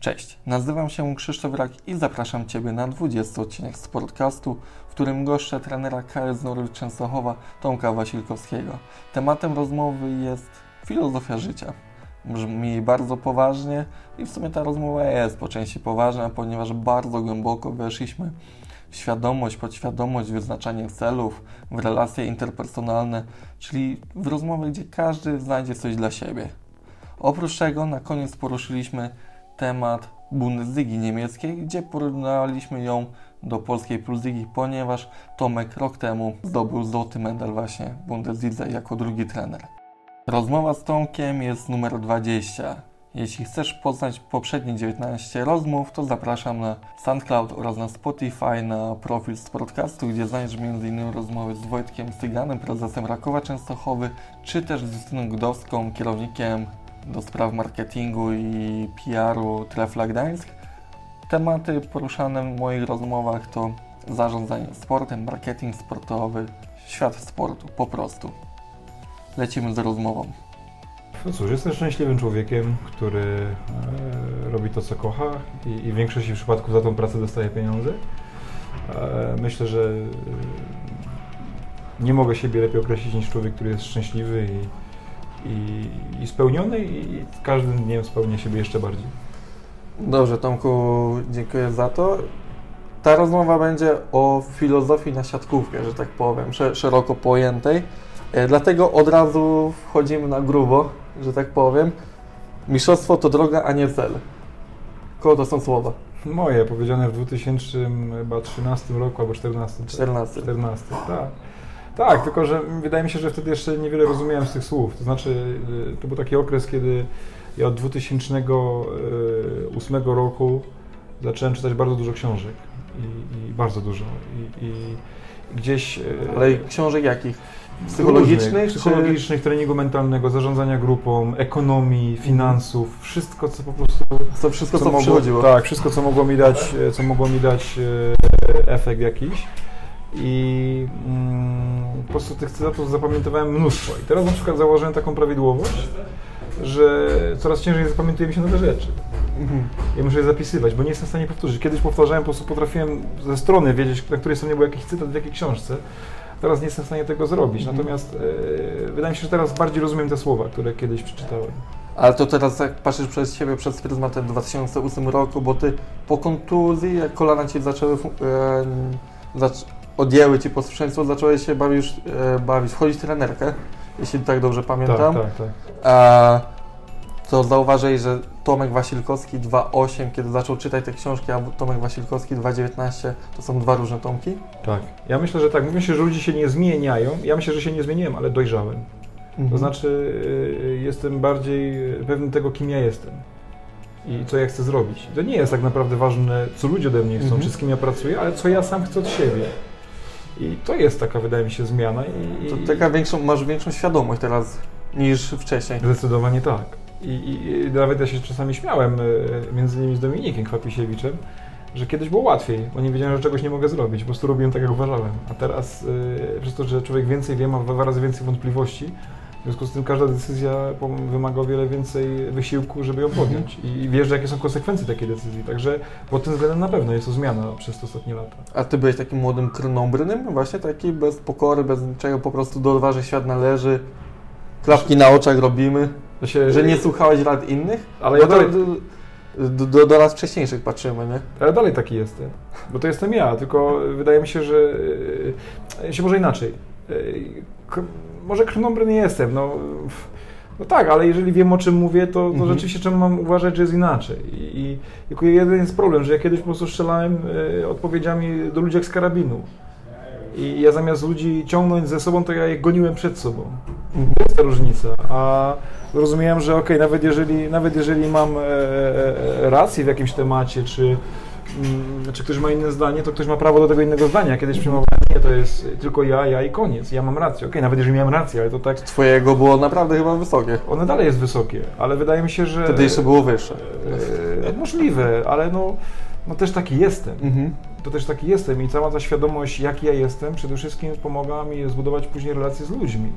Cześć, nazywam się Krzysztof Rak i zapraszam Ciebie na 20 odcinek z podcastu, w którym goszczę trenera KS Norwich Częstochowa Tomka Wasilkowskiego. Tematem rozmowy jest filozofia życia. Brzmi bardzo poważnie i w sumie ta rozmowa jest po części poważna, ponieważ bardzo głęboko weszliśmy w świadomość, podświadomość, wyznaczanie celów, w relacje interpersonalne, czyli w rozmowy, gdzie każdy znajdzie coś dla siebie. Oprócz tego na koniec poruszyliśmy temat Bundesligi niemieckiej, gdzie porównaliśmy ją do polskiej Plusligi, ponieważ Tomek rok temu zdobył złoty medal właśnie w Bundeslidze jako drugi trener. Rozmowa z Tomkiem jest numer 20. Jeśli chcesz poznać poprzednie 19 rozmów, to zapraszam na SoundCloud oraz na Spotify na profil z podcastu, gdzie znajdziesz m.in. rozmowy z Wojtkiem Cyganem, prezesem Rakowa Częstochowy, czy też z Justyną Gdowską, kierownikiem do spraw marketingu i PR-u Trefla Gdańsk. Tematy poruszane w moich rozmowach to zarządzanie sportem, marketing sportowy, świat sportu, po prostu. Lecimy z rozmową. No cóż, jestem szczęśliwym człowiekiem, który e, robi to, co kocha i, i w większości przypadków za tą pracę dostaje pieniądze. E, myślę, że e, nie mogę siebie lepiej określić niż człowiek, który jest szczęśliwy i, i, i spełniony i każdym dniem spełnia siebie jeszcze bardziej. Dobrze, Tomku, dziękuję za to. Ta rozmowa będzie o filozofii na siatkówkę, że tak powiem, szeroko pojętej. E, dlatego od razu wchodzimy na grubo, że tak powiem. Mistrzostwo to droga, a nie cel. Koło to są słowa? Moje, powiedziane w 2013 roku albo 14. 14. 14, tak. Tak, tylko że wydaje mi się, że wtedy jeszcze niewiele rozumiałem z tych słów. To znaczy, y, to był taki okres, kiedy ja od 2008 roku zacząłem czytać bardzo dużo książek. I, i bardzo dużo. I, i gdzieś... Y, Ale książek jakich? Psychologicznych? Psychologicznych, czy... treningu mentalnego, zarządzania grupą, ekonomii, finansów, wszystko co po prostu... To wszystko co, co mogło, Tak, wszystko co mogło mi dać, co mogło mi dać efekt jakiś i mm, po prostu tych cytatów zapamiętowałem mnóstwo. I teraz na przykład założyłem taką prawidłowość, że coraz ciężej zapamiętuje mi się nowe rzeczy. Mhm. Ja muszę je zapisywać, bo nie jestem w stanie powtórzyć. Kiedyś powtarzałem, po prostu potrafiłem ze strony wiedzieć, na której stronie był jakiś cytat w jakiej książce. Teraz nie jestem w stanie tego zrobić. Mhm. Natomiast e, wydaje mi się, że teraz bardziej rozumiem te słowa, które kiedyś przeczytałem. Ale to teraz jak patrzysz przez siebie przez pryzmatem 2008 roku, bo ty po kontuzji, jak kolana ci zaczęły e, zac odjęły ci posłuszeństwo, zacząłeś się bawić, e, bawić wchodzić w trenerkę, jeśli tak dobrze pamiętam. Tak, tak, tak. E, to zauważyłeś, że Tomek Wasilkowski 2.8, kiedy zaczął czytać te książki, a Tomek Wasilkowski 2.19 to są dwa różne tomki? Tak. Ja myślę, że tak. Myślę, że ludzie się nie zmieniają. Ja myślę, że się nie zmieniłem, ale dojrzałem. Mhm. To znaczy, y, jestem bardziej pewny tego, kim ja jestem i co ja chcę zrobić. To nie jest tak naprawdę ważne, co ludzie ode mnie chcą, mhm. czy z kim ja pracuję, ale co ja sam chcę od siebie. I to jest taka, wydaje mi się, zmiana. I, to taka większą, masz większą świadomość teraz niż wcześniej. Zdecydowanie tak. I, i, I, nawet ja się czasami śmiałem, e, między innymi z Dominikiem Kwapisiewiczem, że kiedyś było łatwiej, bo nie wiedziałem, że czegoś nie mogę zrobić, po prostu robiłem tak, jak uważałem. A teraz, yy, przez to, że człowiek więcej wie, ma dwa razy więcej wątpliwości, związku z tym każda decyzja wymaga o wiele więcej wysiłku, żeby ją podjąć i wiesz, jakie są konsekwencje takiej decyzji. Także pod tym względem na pewno jest to zmiana przez te ostatnie lata. A ty byłeś takim młodym krnąbrnym, właśnie taki bez pokory, bez niczego, po prostu do odważy świat należy, klapki na oczach robimy, się, że nie słuchałeś rad innych? Ale ja dalej... do, do, do nas wcześniejszych patrzymy, nie? Ale dalej taki jestem, bo to jestem ja, tylko wydaje mi się, że e, się może inaczej e, może krnąbry nie jestem, no, no tak, ale jeżeli wiem o czym mówię, to, to mhm. rzeczywiście czemu mam uważać, że jest inaczej. I, i tylko jeden jest problem, że ja kiedyś po prostu strzelałem y, odpowiedziami do ludzi jak z karabinu. I ja zamiast ludzi ciągnąć ze sobą, to ja je goniłem przed sobą. Mhm. To jest ta różnica. A rozumiałem, że okej, okay, nawet, jeżeli, nawet jeżeli mam e, e, e, rację w jakimś temacie, czy Mm, czy ktoś ma inne zdanie, to ktoś ma prawo do tego innego zdania. Kiedyś przyjmowałem, to jest tylko ja, ja i koniec. Ja mam rację. Okej, okay, nawet jeżeli miałem rację, ale to tak... Twojego było naprawdę chyba wysokie. One dalej jest wysokie, ale wydaje mi się, że... Wtedy jeszcze było wyższe. E, możliwe, ale no, no też taki jestem. Mhm. To też taki jestem i cała ta świadomość, jaki ja jestem, przede wszystkim pomaga mi zbudować później relacje z ludźmi.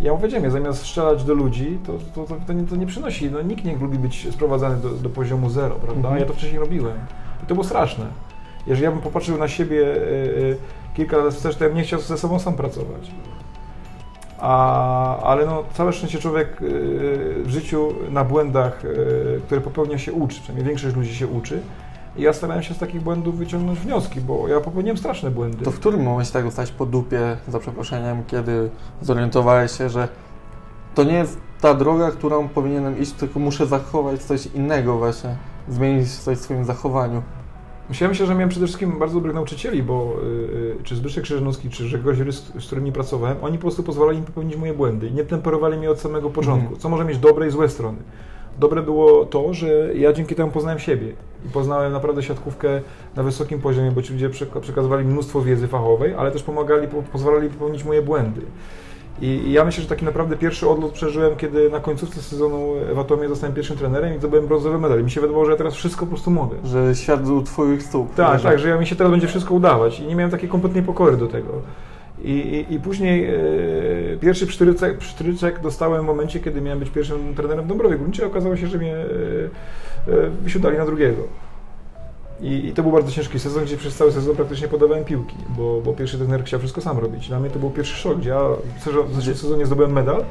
Ja powiedziałem, ja zamiast strzelać do ludzi, to, to, to, to, nie, to nie przynosi, no nikt nie lubi być sprowadzany do, do poziomu zero, prawda? Mhm. Ja to wcześniej robiłem i to było straszne. Jeżeli ja bym popatrzył na siebie y, y, kilka lat wstecz, to ja bym nie chciał ze sobą sam pracować. A, ale no, całe szczęście człowiek y, w życiu na błędach, y, które popełnia się uczy, przynajmniej większość ludzi się uczy. I ja starałem się z takich błędów wyciągnąć wnioski, bo ja popełniłem straszne błędy. To w którym momencie tak dostać po dupie, za przeproszeniem, kiedy zorientowałeś się, że to nie jest ta droga, którą powinienem iść, tylko muszę zachować coś innego właśnie, zmienić coś w swoim zachowaniu. Myślałem się, że miałem przede wszystkim bardzo dobrych nauczycieli, bo y, y, czy Zbyszek Krzyżanowski, czy Grzegorz Rys, z którymi pracowałem, oni po prostu pozwalali mi popełnić moje błędy i nie temperowali mnie od samego początku, Mhm. co może mieć dobre i złe strony. Dobre było to, że ja dzięki temu poznałem siebie i poznałem naprawdę siatkówkę na wysokim poziomie, bo ci ludzie przeka- przekazywali mnóstwo wiedzy fachowej, ale też pomagali, po, pozwalali popełnić moje błędy. I, ja myślę, że taki naprawdę pierwszy odlot przeżyłem, kiedy na końcówce sezonu w Atomie zostałem pierwszym trenerem i zdobyłem brązowy medal. I mi się wydawało, że ja teraz wszystko po prostu mogę. Że świat u twoich stóp. Tak, tak, że ja mi się teraz będzie wszystko udawać i nie miałem takiej kompletnej pokory do tego. I, i, i później e, pierwszy psztryczek dostałem w momencie, kiedy miałem być pierwszym trenerem w Dąbrowie a okazało się, że mnie e, e, wysiadali na drugiego. I, I to był bardzo ciężki sezon, gdzie przez cały sezon praktycznie podawałem piłki, bo, bo pierwszy trener chciał wszystko sam robić. Dla mnie to był pierwszy szok, gdzie ja w zeszłym sezonie zdobyłem medal,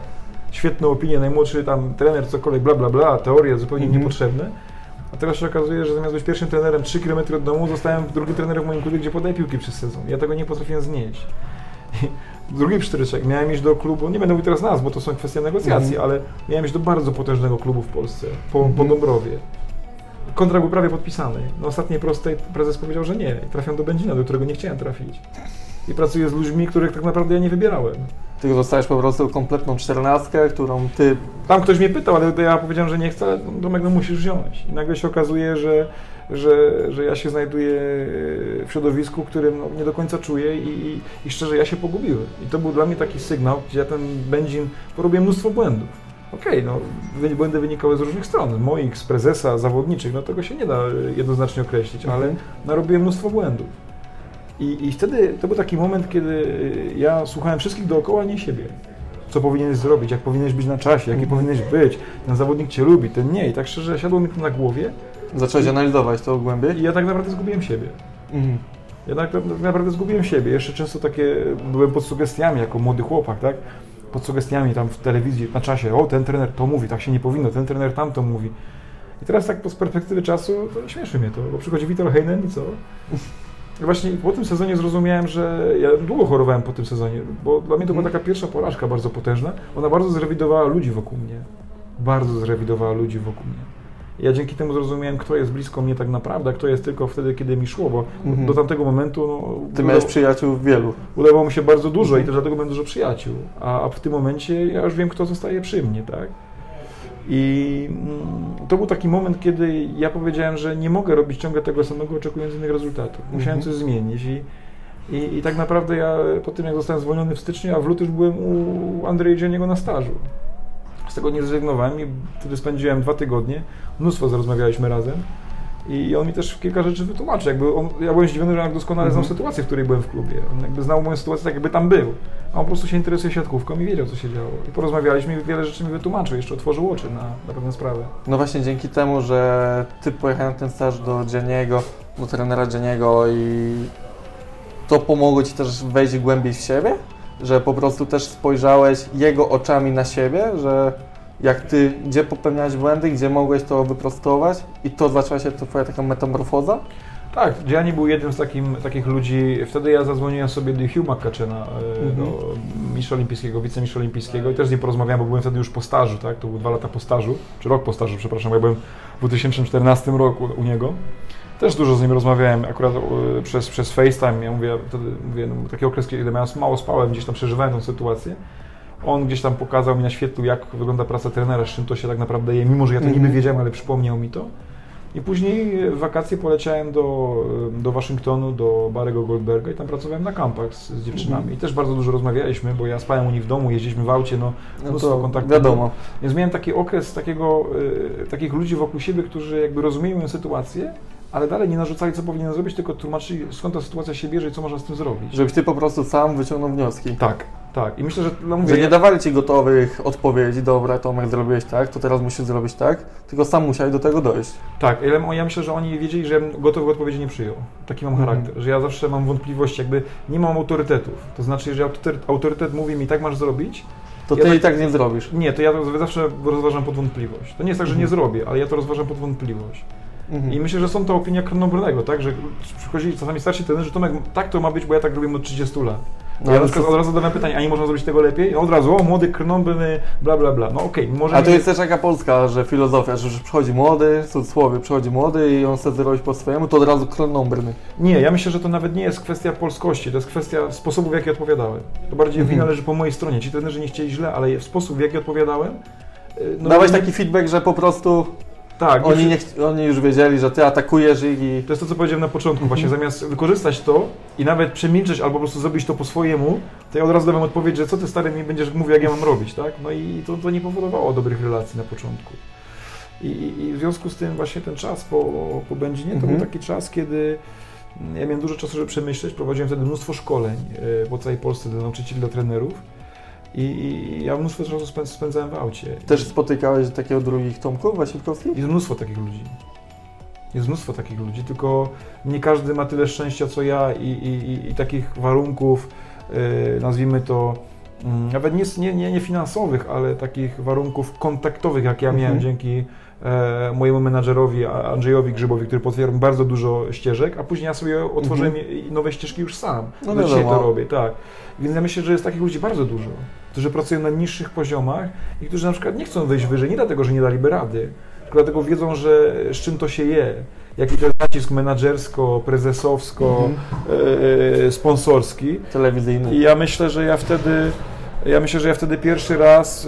świetną opinię, najmłodszy tam trener, cokolwiek, bla, bla, bla, teorie zupełnie Mhm. niepotrzebne. A teraz się okazuje, że zamiast być pierwszym trenerem 3 km od domu, zostałem drugim trenerem w moim klubie, gdzie podaję piłki przez sezon. Ja tego nie potrafiłem znieść. Drugi psztyryczek, miałem iść do klubu, nie będę mówił teraz nazw, bo to są kwestie negocjacji, Mhm. ale miałem iść do bardzo potężnego klubu w Polsce, po, po Mhm. Dąbrowie. Kontrakt był prawie podpisany. Na ostatniej prostej prezes powiedział, że nie. I trafiam do Będzina, do którego nie chciałem trafić. I pracuję z ludźmi, których tak naprawdę ja nie wybierałem. Ty dostajesz po prostu kompletną czternastkę, którą ty Tam ktoś mnie pytał, ale ja powiedziałem, że nie chcę, ale Domek, no musisz wziąć. I nagle się okazuje, że, że, że ja się znajduję w środowisku, którym no, nie do końca czuję i, i, i szczerze ja się pogubiłem. I to był dla mnie taki sygnał, gdzie ja ten Będzin porobiłem mnóstwo błędów. Okej, no wy- błędy wynikały z różnych stron, moich, z prezesa, zawodniczych, no tego się nie da jednoznacznie określić, ale Mhm. narobiłem mnóstwo błędów. I, I wtedy to był taki moment, kiedy ja słuchałem wszystkich dookoła, nie siebie. Co powinieneś zrobić, jak powinieneś być na czasie, jaki Mhm. powinieneś być, ten zawodnik cię lubi, ten nie. I tak szczerze siadło mi to na głowie zacząłeś analizować to głębiej. i ja tak naprawdę zgubiłem siebie. Mhm. Ja tak, tak naprawdę zgubiłem siebie. Jeszcze często takie byłem pod sugestiami jako młody chłopak, tak? Pod sugestiami tam w telewizji, na czasie, o ten trener to mówi, tak się nie powinno, ten trener tamto mówi. I teraz tak z perspektywy czasu to śmieszy mnie to, bo przychodzi Vitor Heinen i co? I właśnie po tym sezonie zrozumiałem, że ja długo chorowałem po tym sezonie, bo dla mnie to była Mhm. taka pierwsza porażka bardzo potężna. Ona bardzo zrewidowała ludzi wokół mnie. Bardzo zrewidowała ludzi wokół mnie. Ja dzięki temu zrozumiałem, kto jest blisko mnie tak naprawdę, a kto jest tylko wtedy, kiedy mi szło, bo Mhm. do tamtego momentu no, Ty miałeś udało- przyjaciół wielu. udawało mi się bardzo dużo Mhm. i też dlatego mam dużo przyjaciół. A, a w tym momencie ja już wiem, kto zostaje przy mnie, tak? I mm, to był taki moment, kiedy ja powiedziałem, że nie mogę robić ciągle tego samego, oczekując innych rezultatów. Musiałem Mhm. coś zmienić i, i, i tak naprawdę ja po tym, jak zostałem zwolniony w styczniu, a w lutym już byłem u Andrzeja Dzieniego na stażu. Z tego nie zrezygnowałem i wtedy spędziłem dwa tygodnie. Mnóstwo zarozmawialiśmy razem. I on mi też kilka rzeczy wytłumaczył. Jakby on, ja byłem zdziwiony, że on doskonale znał Mhm. sytuację, w której byłem w klubie. On jakby znał moją sytuację tak, jakby tam był. A on po prostu się interesuje siatkówką i wiedział, co się działo. I porozmawialiśmy i wiele rzeczy mi wytłumaczył. Jeszcze otworzył oczy na, na pewne sprawy. No właśnie dzięki temu, że ty pojechałeś na ten staż do Dzieniego, do trenera Dzieniego i to pomogło ci też wejść głębiej w siebie? Że po prostu też spojrzałeś jego oczami na siebie, że jak ty, gdzie popełniałeś błędy, gdzie mogłeś to wyprostować i to zaczęła się to twoja taka metamorfoza? Tak, Gianni był jednym z takim, takich ludzi. Wtedy ja zadzwoniłem sobie do Hugh McCutchena, e, Mhm. do mistrza olimpijskiego, wicemistrza olimpijskiego i też z nim porozmawiałem, bo byłem wtedy już po stażu, tak? To było dwa lata po stażu, czy rok po stażu, przepraszam, bo ja byłem w 2014 roku u niego. Też dużo z nim rozmawiałem, akurat e, przez, przez FaceTime. Ja mówię, wtedy mówię, no, taki okres, kiedy miałem mało spałem, gdzieś tam przeżywałem tę sytuację. On gdzieś tam pokazał mi, naświetlił, jak wygląda praca trenera, z czym to się tak naprawdę je, mimo że ja to Mhm. niby wiedziałem, ale przypomniał mi to. I później w wakacje poleciałem do, do Waszyngtonu, do Barego Goldberga i tam pracowałem na kampach z, z dziewczynami. Mhm. I też bardzo dużo rozmawialiśmy, bo ja spałem u nich w domu, jeździliśmy w aucie, no No to kontaktów. wiadomo. Więc miałem taki okres takiego, y, takich ludzi wokół siebie, którzy jakby rozumieją sytuację, ale dalej nie narzucali, co powinienem zrobić, tylko tłumaczyli, skąd ta sytuacja się bierze i co można z tym zrobić. Żebyś ty po prostu sam wyciągnął wnioski. Tak. Tak, i myślę, że no mówię, Że nie dawali ci gotowych odpowiedzi, dobra, Tomek, zrobiłeś tak, to teraz musisz zrobić tak, tylko sam musiałeś do tego dojść. Tak, ja myślę, że oni wiedzieli, że ja gotowych odpowiedzi nie przyjął. Taki mam Mhm. charakter, że ja zawsze mam wątpliwości, jakby nie mam autorytetów. To znaczy, jeżeli autorytet, mówi mi tak masz zrobić, To Ja ty tak- i tak nie zrobisz. nie, to ja to zawsze rozważam pod wątpliwość. To nie jest tak, że nie Mhm. zrobię, ale ja to rozważam pod wątpliwość. Mhm. I myślę, że są to opinia Kronenbernego, tak, że przychodzili czasami starsi trenerzy, że Tomek, tak to ma być, bo ja tak robię od 30 lat. No, ja na przykład od razu zadałem pytanie, a nie można zrobić tego lepiej? Od razu, o młody Kronenberg, bla bla bla. No okej, może A to nie- jest też taka polska, że filozofia, że przychodzi młody, w cudzysłowie, przychodzi młody i on chce zrobić po swojemu, to od razu kronąbrny. Nie, ja myślę, że to nawet nie jest kwestia polskości, to jest kwestia sposobu, w jaki odpowiadałem. To bardziej Mhm. wina leży po mojej stronie. Ci trenerzy nie chcieli źle, ale w sposób, w jaki odpowiadałem... y, no Dałeś nie- taki feedback, że po prostu Tak, oni, nie, oni już wiedzieli, że ty atakujesz ich i... To jest to, co powiedziałem na początku. Mhm. Właśnie zamiast wykorzystać to i nawet przemilczeć albo po prostu zrobić to po swojemu, to ja od razu dałem odpowiedź, że co ty stary mi będziesz mówił, jak ja mam robić, tak? No i to, to nie powodowało dobrych relacji na początku. I, i, I w związku z tym właśnie ten czas po, po Będzinie to Mhm. był taki czas, kiedy mm, ja miałem dużo czasu, żeby przemyśleć. Prowadziłem wtedy mnóstwo szkoleń e, po całej Polsce dla nauczycieli, dla trenerów. I, i ja mnóstwo czasu spę- spędzałem w aucie. Też spotykałeś takiego drugich Tomków Wasilkowskich? Jest mnóstwo takich ludzi. Jest mnóstwo takich ludzi, tylko nie każdy ma tyle szczęścia co ja i, i, i, takich warunków, yy, nazwijmy to, mm, nawet nie, nie, nie, finansowych, ale takich warunków kontaktowych, jak ja miałem Mhm. dzięki mojemu menadżerowi Andrzejowi Grzybowi, który potwierdził bardzo dużo ścieżek, a później ja sobie otworzyłem i nowe ścieżki już sam. Mhm. No No dzisiaj wiadomo. to robię, tak. Więc ja myślę, że jest takich ludzi bardzo dużo, którzy pracują na niższych poziomach i którzy na przykład nie chcą wyjść wyżej, nie dlatego, że nie daliby rady, tylko dlatego wiedzą, że z czym to się je. Jaki to jest nacisk menadżersko, prezesowsko, Mhm. e, sponsorski. Telewizyjny. I ja myślę, że ja wtedy, ja myślę, że ja wtedy pierwszy raz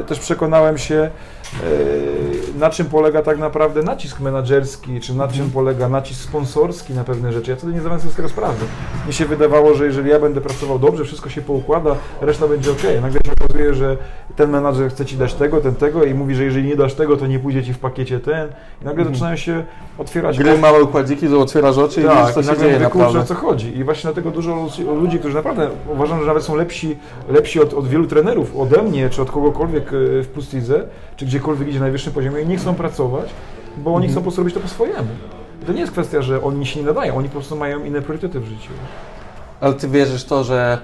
e, też przekonałem się, e, na czym polega tak naprawdę nacisk menadżerski, czy na czym polega nacisk sponsorski na pewne rzeczy. Ja wtedy nie zdawałem sobie z tego sprawy. Mi się wydawało, że jeżeli ja będę pracował dobrze, wszystko się poukłada, reszta będzie ok. Nagle się okazuje, że ten menadżer chce ci dać tego, ten tego i mówi, że jeżeli nie dasz tego, to nie pójdzie ci w pakiecie ten. I nagle Mhm. zaczynają się otwierać Gry małe układziki, że otwierasz oczy i tak, widzisz, co i się dzieje kurczę, o naprawdę. co chodzi. I właśnie dlatego dużo ludzi- którzy naprawdę uważam, że nawet są lepsi, lepsi od, od wielu trenerów, ode mnie, czy od kogokolwiek e, w Plus Lidze, czy gdziekolwiek idzie na najwyższym poziomie, nie chcą pracować, bo oni Mhm. chcą po prostu robić to po swojemu. To nie jest kwestia, że oni się nie nadają, oni po prostu mają inne priorytety w życiu. Ale ty wierzysz to, że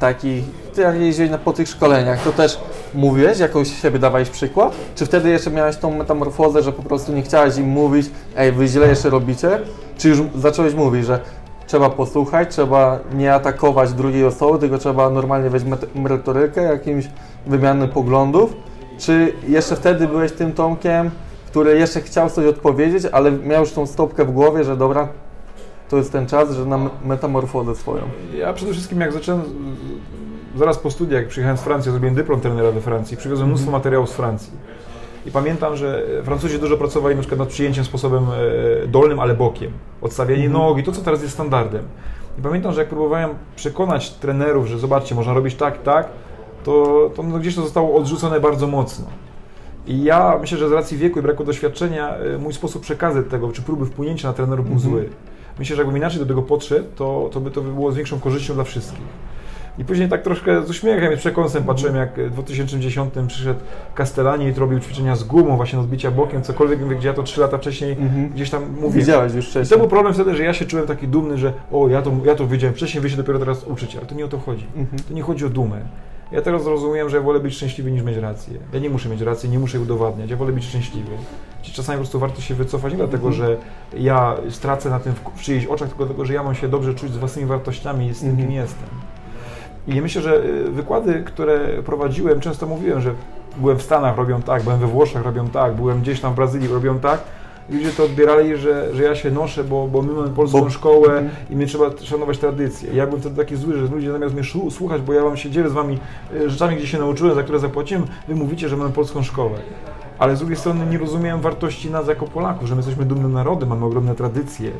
taki, ty jak jeździłeś po tych szkoleniach, to też mówiłeś, jakąś siebie dawałeś przykład? Czy wtedy jeszcze miałeś tą metamorfozę, że po prostu nie chciałeś im mówić, ej, wy źle jeszcze robicie? Czy już zacząłeś mówić, że trzeba posłuchać, trzeba nie atakować drugiej osoby, tylko trzeba normalnie wejść merytorykę, jakimś wymiany poglądów? Czy jeszcze wtedy byłeś tym Tomkiem, który jeszcze chciał coś odpowiedzieć, ale miał już tą stopkę w głowie, że dobra, to jest ten czas, że na metamorfozę swoją. Ja przede wszystkim jak zacząłem, zaraz po studiach, jak przyjechałem z Francji, zrobiłem dyplom trenera we Francji, przywiozłem mnóstwo materiałów z Francji. I pamiętam, że Francuzi dużo pracowali na przykład nad przyjęciem sposobem e, dolnym, ale bokiem. Odstawianie Mhm. nogi, to co teraz jest standardem. I pamiętam, że jak próbowałem przekonać trenerów, że zobaczcie, można robić tak, tak, to, to no gdzieś to zostało odrzucone bardzo mocno. I ja myślę, że z racji wieku i braku doświadczenia e, mój sposób przekazu tego, czy próby wpłynięcia na trenerów był Mhm. zły. Myślę, że jakbym inaczej do tego podszedł, to, to by to by było z większą korzyścią dla wszystkich. I później tak troszkę z uśmiechem i przekąsem patrzyłem, jak w 2010 przyszedł Castellani i robił ćwiczenia z gumą, właśnie odbicia bokiem, cokolwiek, mówię, gdzie ja to 3 lata wcześniej Mhm. gdzieś tam mówię. Widziałeś już I wcześniej. to był problem wtedy, że ja się czułem taki dumny, że o, ja to, ja to wiedziałem wcześniej, wy się dopiero teraz uczycie, ale to nie o to chodzi. Mhm. To nie chodzi o dumę. Ja teraz zrozumiałem, że ja wolę być szczęśliwy niż mieć rację. Ja nie muszę mieć racji, nie muszę jej udowadniać, ja wolę być szczęśliwy. Czyli czasami po prostu warto się wycofać, nie dlatego, Mhm. że ja stracę na tym w, w czyichś oczach, tylko dlatego, że ja mam się dobrze czuć z własnymi wartościami i z tym, kim Mhm. jestem. I myślę, że y, wykłady, które prowadziłem, często mówiłem, że byłem w Stanach, robią tak, byłem we Włoszech, robią tak, byłem gdzieś tam w Brazylii, robią tak. Ludzie to odbierali, że, że ja się noszę, bo, bo my mamy polską Bo- szkołę Mhm. i my trzeba szanować tradycję. Ja byłem wtedy taki zły, że ludzie zamiast mnie słuchać, bo ja wam się dzielę z wami y, rzeczami, gdzie się nauczyłem, za które zapłaciłem, wy mówicie, że mamy polską szkołę. Ale z drugiej strony nie rozumieją wartości nas jako Polaków, że my jesteśmy dumnym narodem, mamy ogromne tradycje.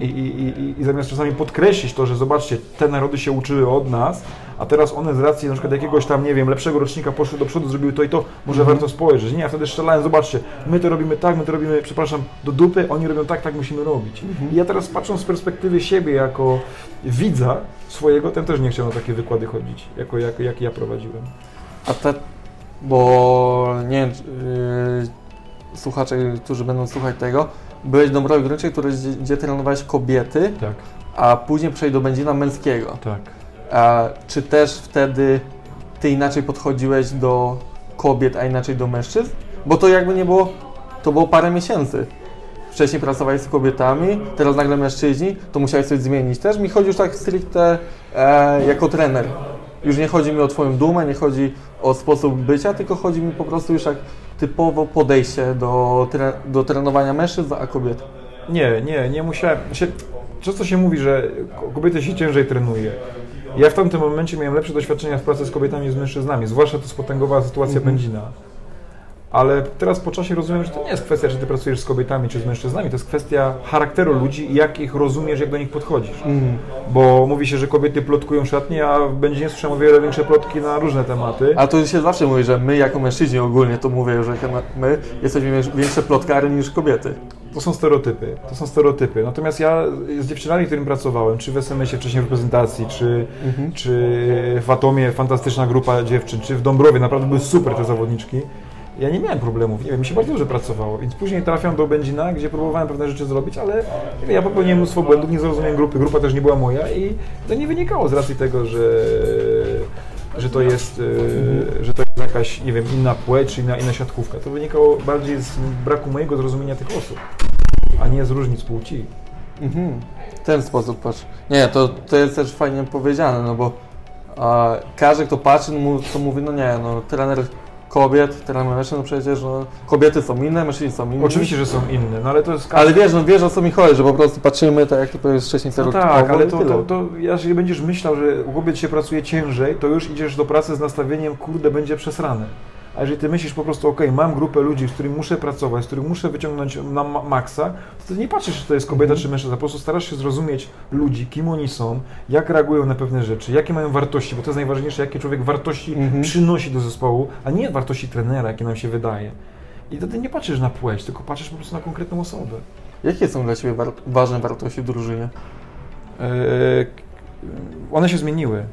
I, i, i, I zamiast czasami podkreślić to, że zobaczcie, te narody się uczyły od nas, a teraz one z racji na przykład jakiegoś tam, nie wiem, lepszego rocznika poszły do przodu, zrobiły to i to, może warto spojrzeć. Nie, a wtedy strzelałem, zobaczcie, my to robimy tak, my to robimy, przepraszam, do dupy, oni robią tak, tak musimy robić. I ja teraz patrząc z perspektywy siebie jako widza swojego, ten też nie chciał na takie wykłady chodzić, jako, jak, jak ja prowadziłem. A te, bo nie wiem, yy, słuchacze, którzy będą słuchać tego, byłeś w Dąbrowie Górniczej, który, gdzie, gdzie trenowałeś kobiety, Tak, a później przejść do Będzina męskiego. tak. A czy też wtedy ty inaczej podchodziłeś do kobiet, a inaczej do mężczyzn? Bo to jakby nie było, to było parę miesięcy. Wcześniej pracowałeś z kobietami, teraz nagle mężczyźni, to musiałeś coś zmienić też. Mi chodzi już tak stricte e, jako trener. Już nie chodzi mi o twoją dumę, nie chodzi o sposób bycia, tylko chodzi mi po prostu już tak typowo podejście do, tre, do trenowania mężczyzn, a kobiet. Nie, nie, nie musiałem. Się, często się mówi, że kobiety się ciężej trenuje. Ja w tamtym momencie miałem lepsze doświadczenia w pracy z kobietami niż z mężczyznami, zwłaszcza to spotęgowała sytuacja Mhm. Będzina. Ale teraz po czasie rozumiem, że to nie jest kwestia, czy ty pracujesz z kobietami czy z mężczyznami, to jest kwestia charakteru ludzi i jak ich rozumiesz, jak do nich podchodzisz. Bo mówi się, że kobiety plotkują szatnie, a w Będzinie słyszałem o wiele większe plotki na różne tematy. A to się zawsze mówi, że my jako mężczyźni ogólnie to mówię, że my jesteśmy większe plotkary niż kobiety. To są stereotypy, to są stereotypy. Natomiast ja z dziewczynami, którym pracowałem, czy w SMS-ie wcześniej w reprezentacji, czy, czy w Atomie, fantastyczna grupa dziewczyn, czy w Dąbrowie, naprawdę były super te zawodniczki. Ja nie miałem problemów, nie wiem, mi się bardzo dobrze pracowało, więc później trafiam do Będzina, gdzie próbowałem pewne rzeczy zrobić, ale wiem, ja popełniłem mnóstwo błędów, nie zrozumiałem grupy, grupa też nie była moja i to nie wynikało z racji tego, że, że to jest, e, że to jest jakaś, nie wiem, inna płeć, inna, inna siatkówka. To wynikało bardziej z braku mojego zrozumienia tych osób, a nie z różnic płci. Mhm. W ten sposób patrz. Nie, to, to jest też fajnie powiedziane, no bo a, każdy, kto patrzy, to mówi, no nie, no trener kobiet, trener mężczyzn, no przecież no, kobiety są inne, mężczyźni są inni. Oczywiście, że są inne, no ale to jest... Ale wiesz, no wiesz o co mi chodzi, że po prostu patrzymy, tak jak ty powiedziałeś wcześniej, No tak, ale to, to, to jeżeli będziesz myślał, że u kobiet się pracuje ciężej, to już idziesz do pracy z nastawieniem, kurde, będzie przesrane. A jeżeli ty myślisz po prostu, ok, mam grupę ludzi, z którymi muszę pracować, z których muszę wyciągnąć na ma- maksa, to ty nie patrzysz, czy to jest kobieta, czy mężczyzna, po prostu starasz się zrozumieć ludzi, kim oni są, jak reagują na pewne rzeczy, jakie mają wartości, bo to jest najważniejsze, jakie człowiek wartości Mhm. przynosi do zespołu, a nie wartości trenera, jakie nam się wydaje. I wtedy nie patrzysz na płeć, tylko patrzysz po prostu na konkretną osobę. Jakie są dla Ciebie war- ważne wartości w drużynie? E, one się zmieniły.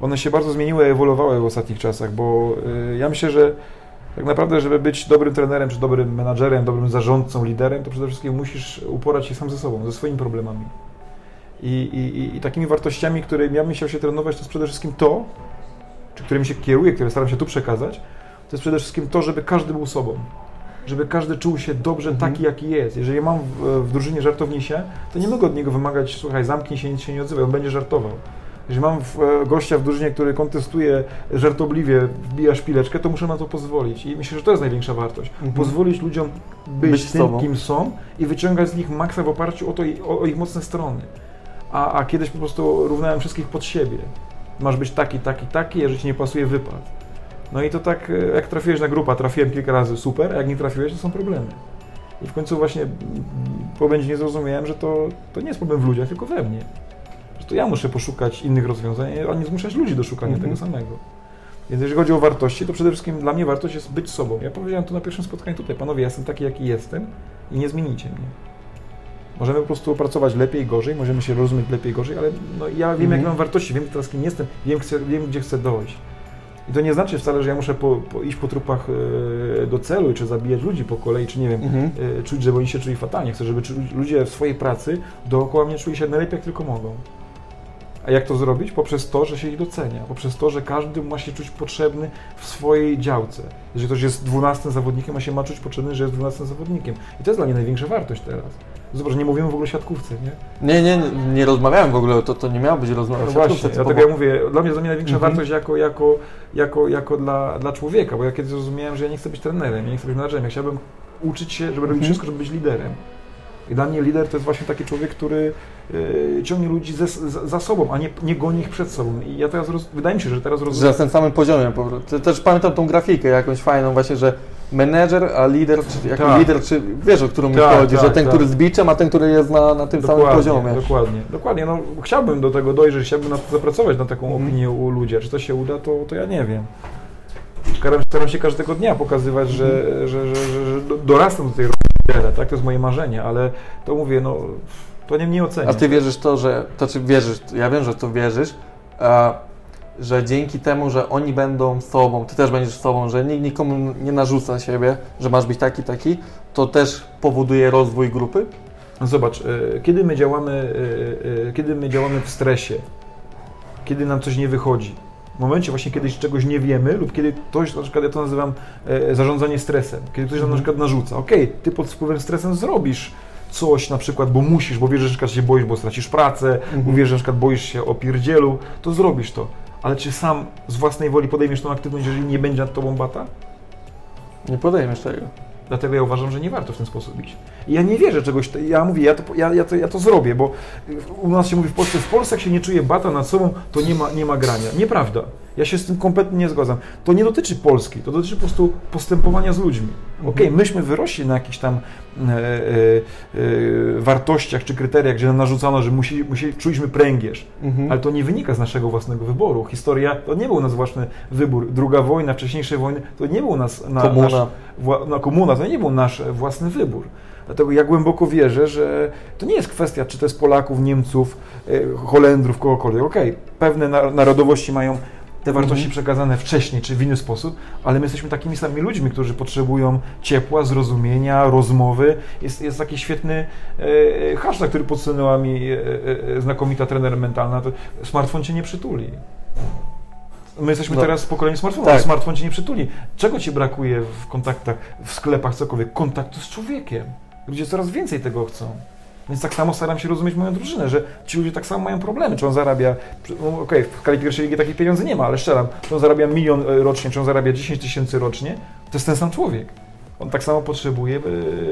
One się bardzo zmieniły, ewoluowały w ostatnich czasach, bo e, ja myślę, że tak naprawdę, żeby być dobrym trenerem, czy dobrym menadżerem, dobrym zarządcą, liderem, to przede wszystkim musisz uporać się sam ze sobą, ze swoimi problemami. I, i, i- takimi wartościami, którymi ja bym chciał się trenować, to jest przede wszystkim to, czy którymi się kieruję, które staram się tu przekazać, to jest przede wszystkim to, żeby każdy był sobą. Żeby każdy czuł się dobrze Mhm. taki, jaki jest. Jeżeli mam w, w drużynie żartownisia, to nie mogę od niego wymagać, słuchaj, zamknij się, nic się nie odzywaj, on będzie żartował. Jeżeli mam e, gościa w drużynie, który kontestuje żartobliwie, wbija szpileczkę, to muszę na to pozwolić. I myślę, że to jest największa wartość. Mhm. Pozwolić ludziom być, Być tym, sobą. kim są i wyciągać z nich maksa w oparciu o, to, o, o ich mocne strony. A, a kiedyś po prostu równałem wszystkich pod siebie. Masz być taki, taki, taki, jeżeli ci nie pasuje, wypad. No i to tak, e, jak trafiłeś na grupę, trafiłem kilka razy, super, a jak nie trafiłeś, to są problemy. I w końcu właśnie mm, po będzie nie zrozumiałem, że to, to nie jest problem w ludziach, tylko we mnie. To ja muszę poszukać innych rozwiązań, a nie zmuszać ludzi do szukania Mhm. tego samego. Więc jeżeli chodzi o wartości, to przede wszystkim dla mnie wartość jest być sobą. Ja powiedziałem to na pierwszym spotkaniu tutaj, panowie, ja jestem taki, jaki jestem i nie zmienicie mnie. Możemy po prostu pracować lepiej, gorzej, możemy się rozumieć lepiej, gorzej, ale no, ja wiem, Mhm. jakie mam wartości, wiem teraz, kim jestem, wiem, chcę, wiem gdzie chcę dojść. I to nie znaczy wcale, że ja muszę po, po iść po trupach e, do celu, czy zabijać ludzi po kolei, czy nie wiem, Mhm. e, czuć, żeby oni się czuli fatalnie. Chcę, żeby ludzie w swojej pracy dookoła mnie czuli się najlepiej, jak tylko mogą. A jak to zrobić? Poprzez to, że się ich docenia, poprzez to, że każdy ma się czuć potrzebny w swojej działce. Jeżeli ktoś jest 12 zawodnikiem, a się ma czuć potrzebny, że jest 12 zawodnikiem. I to jest dla mnie największa wartość teraz. Zobacz, nie mówimy w ogóle o siatkówce, nie? Nie, nie, nie rozmawiałem w ogóle, to, to nie miało być rozmowa No o właśnie, siatkówce dlatego typowo. ja mówię, dla mnie jest dla mnie największa Mhm. wartość jako, jako, jako, jako dla, dla człowieka, bo ja kiedyś zrozumiałem, że ja nie chcę być trenerem, ja nie chcę być menadżerem, ja chciałbym uczyć się, żeby robić Mhm. wszystko, żeby być liderem. I dla mnie lider to jest właśnie taki człowiek, który ciągnie ludzi ze, za, sobą, a nie, nie goni ich przed sobą. I ja teraz, roz, wydaje mi się, że teraz Że rozumiem. na tym samym poziomie po prostu. Też pamiętam tą grafikę jakąś fajną właśnie, że menedżer, a lider, czy jako Tak. lider, czy wiesz o którą mi Tak, chodzi, że tak, ten, tak. który z biczem, a ten, który jest na, na tym samym poziomie. Dokładnie, dokładnie. No, chciałbym do tego dojrzeć, chciałbym na zapracować, na taką Mhm. opinię u ludzi. A czy to się uda, to, to ja nie wiem. Staram, staram się każdego dnia pokazywać, że, Mhm. że, że, że, że do- dorastam do tej roli, tak? To jest moje marzenie, ale to mówię, no, to nie mnie ocenia. A ty wierzysz to, że, to czy wierzysz, ja wiem, że w to wierzysz, a, że dzięki temu, że oni będą sobą, ty też będziesz sobą, że nikt nikomu nie narzuca siebie, że masz być taki, taki, to też powoduje rozwój grupy? No Zobacz, e, kiedy my działamy, e, e, kiedy my działamy w stresie, kiedy nam coś nie wychodzi, w momencie właśnie, kiedy czegoś nie wiemy lub kiedy ktoś, na przykład ja to nazywam zarządzanie stresem, kiedy ktoś nam na Mhm. przykład narzuca, okej, ty pod wpływem stresem zrobisz coś na przykład, bo musisz, bo wiesz, że na się boisz, bo stracisz pracę, bo Mhm. wiesz, że na przykład boisz się o pierdzielu, to zrobisz to. Ale czy sam z własnej woli podejmiesz tą aktywność, jeżeli nie będzie nad tobą bata? Nie podejmiesz tego. Dlatego ja uważam, że nie warto w ten sposób iść. I ja nie wierzę czegoś, ja mówię, ja to, ja, ja, to, ja to zrobię, bo u nas się mówi w Polsce, w Polsce jak się nie czuje bata nad sobą, to nie ma, nie ma grania. Nieprawda. Ja się z tym kompletnie nie zgadzam. To nie dotyczy Polski, to dotyczy po prostu postępowania z ludźmi. Okej, myśmy wyrośli na jakichś tam e, e, e, wartościach czy kryteriach, gdzie nam narzucano, że musi, musi, czuliśmy pręgierz. Mhm. Ale to nie wynika z naszego własnego wyboru. Historia to nie był nasz własny wybór. Druga wojna, wcześniejsze wojny to nie był nas, na, Komuna. nasz wła- no, komuna to nie był nasz własny wybór. Dlatego ja głęboko wierzę, że to nie jest kwestia, czy to jest Polaków, Niemców, e, Holendrów, kogokolwiek. Okej, pewne na- narodowości mają te wartości Mhm. przekazane wcześniej czy w inny sposób, ale my jesteśmy takimi samymi ludźmi, którzy potrzebują ciepła, zrozumienia, rozmowy. Jest, jest taki świetny e, hashtag, który podsunęła mi e, e, znakomita trener mentalna, to smartfon cię nie przytuli. My jesteśmy No. teraz w pokoleniu smartfonu, Tak. smartfon cię nie przytuli. Czego ci brakuje w kontaktach, w sklepach, cokolwiek? Kontaktu z człowiekiem. Ludzie coraz więcej tego chcą. Więc tak samo staram się rozumieć moją drużynę, że ci ludzie tak samo mają problemy. Czy on zarabia, no okej, w skali pierwszej ligi takich pieniędzy nie ma, ale szczeram, czy on zarabia milion e, rocznie, czy on zarabia 10 tysięcy rocznie, to jest ten sam człowiek. On tak samo potrzebuje e,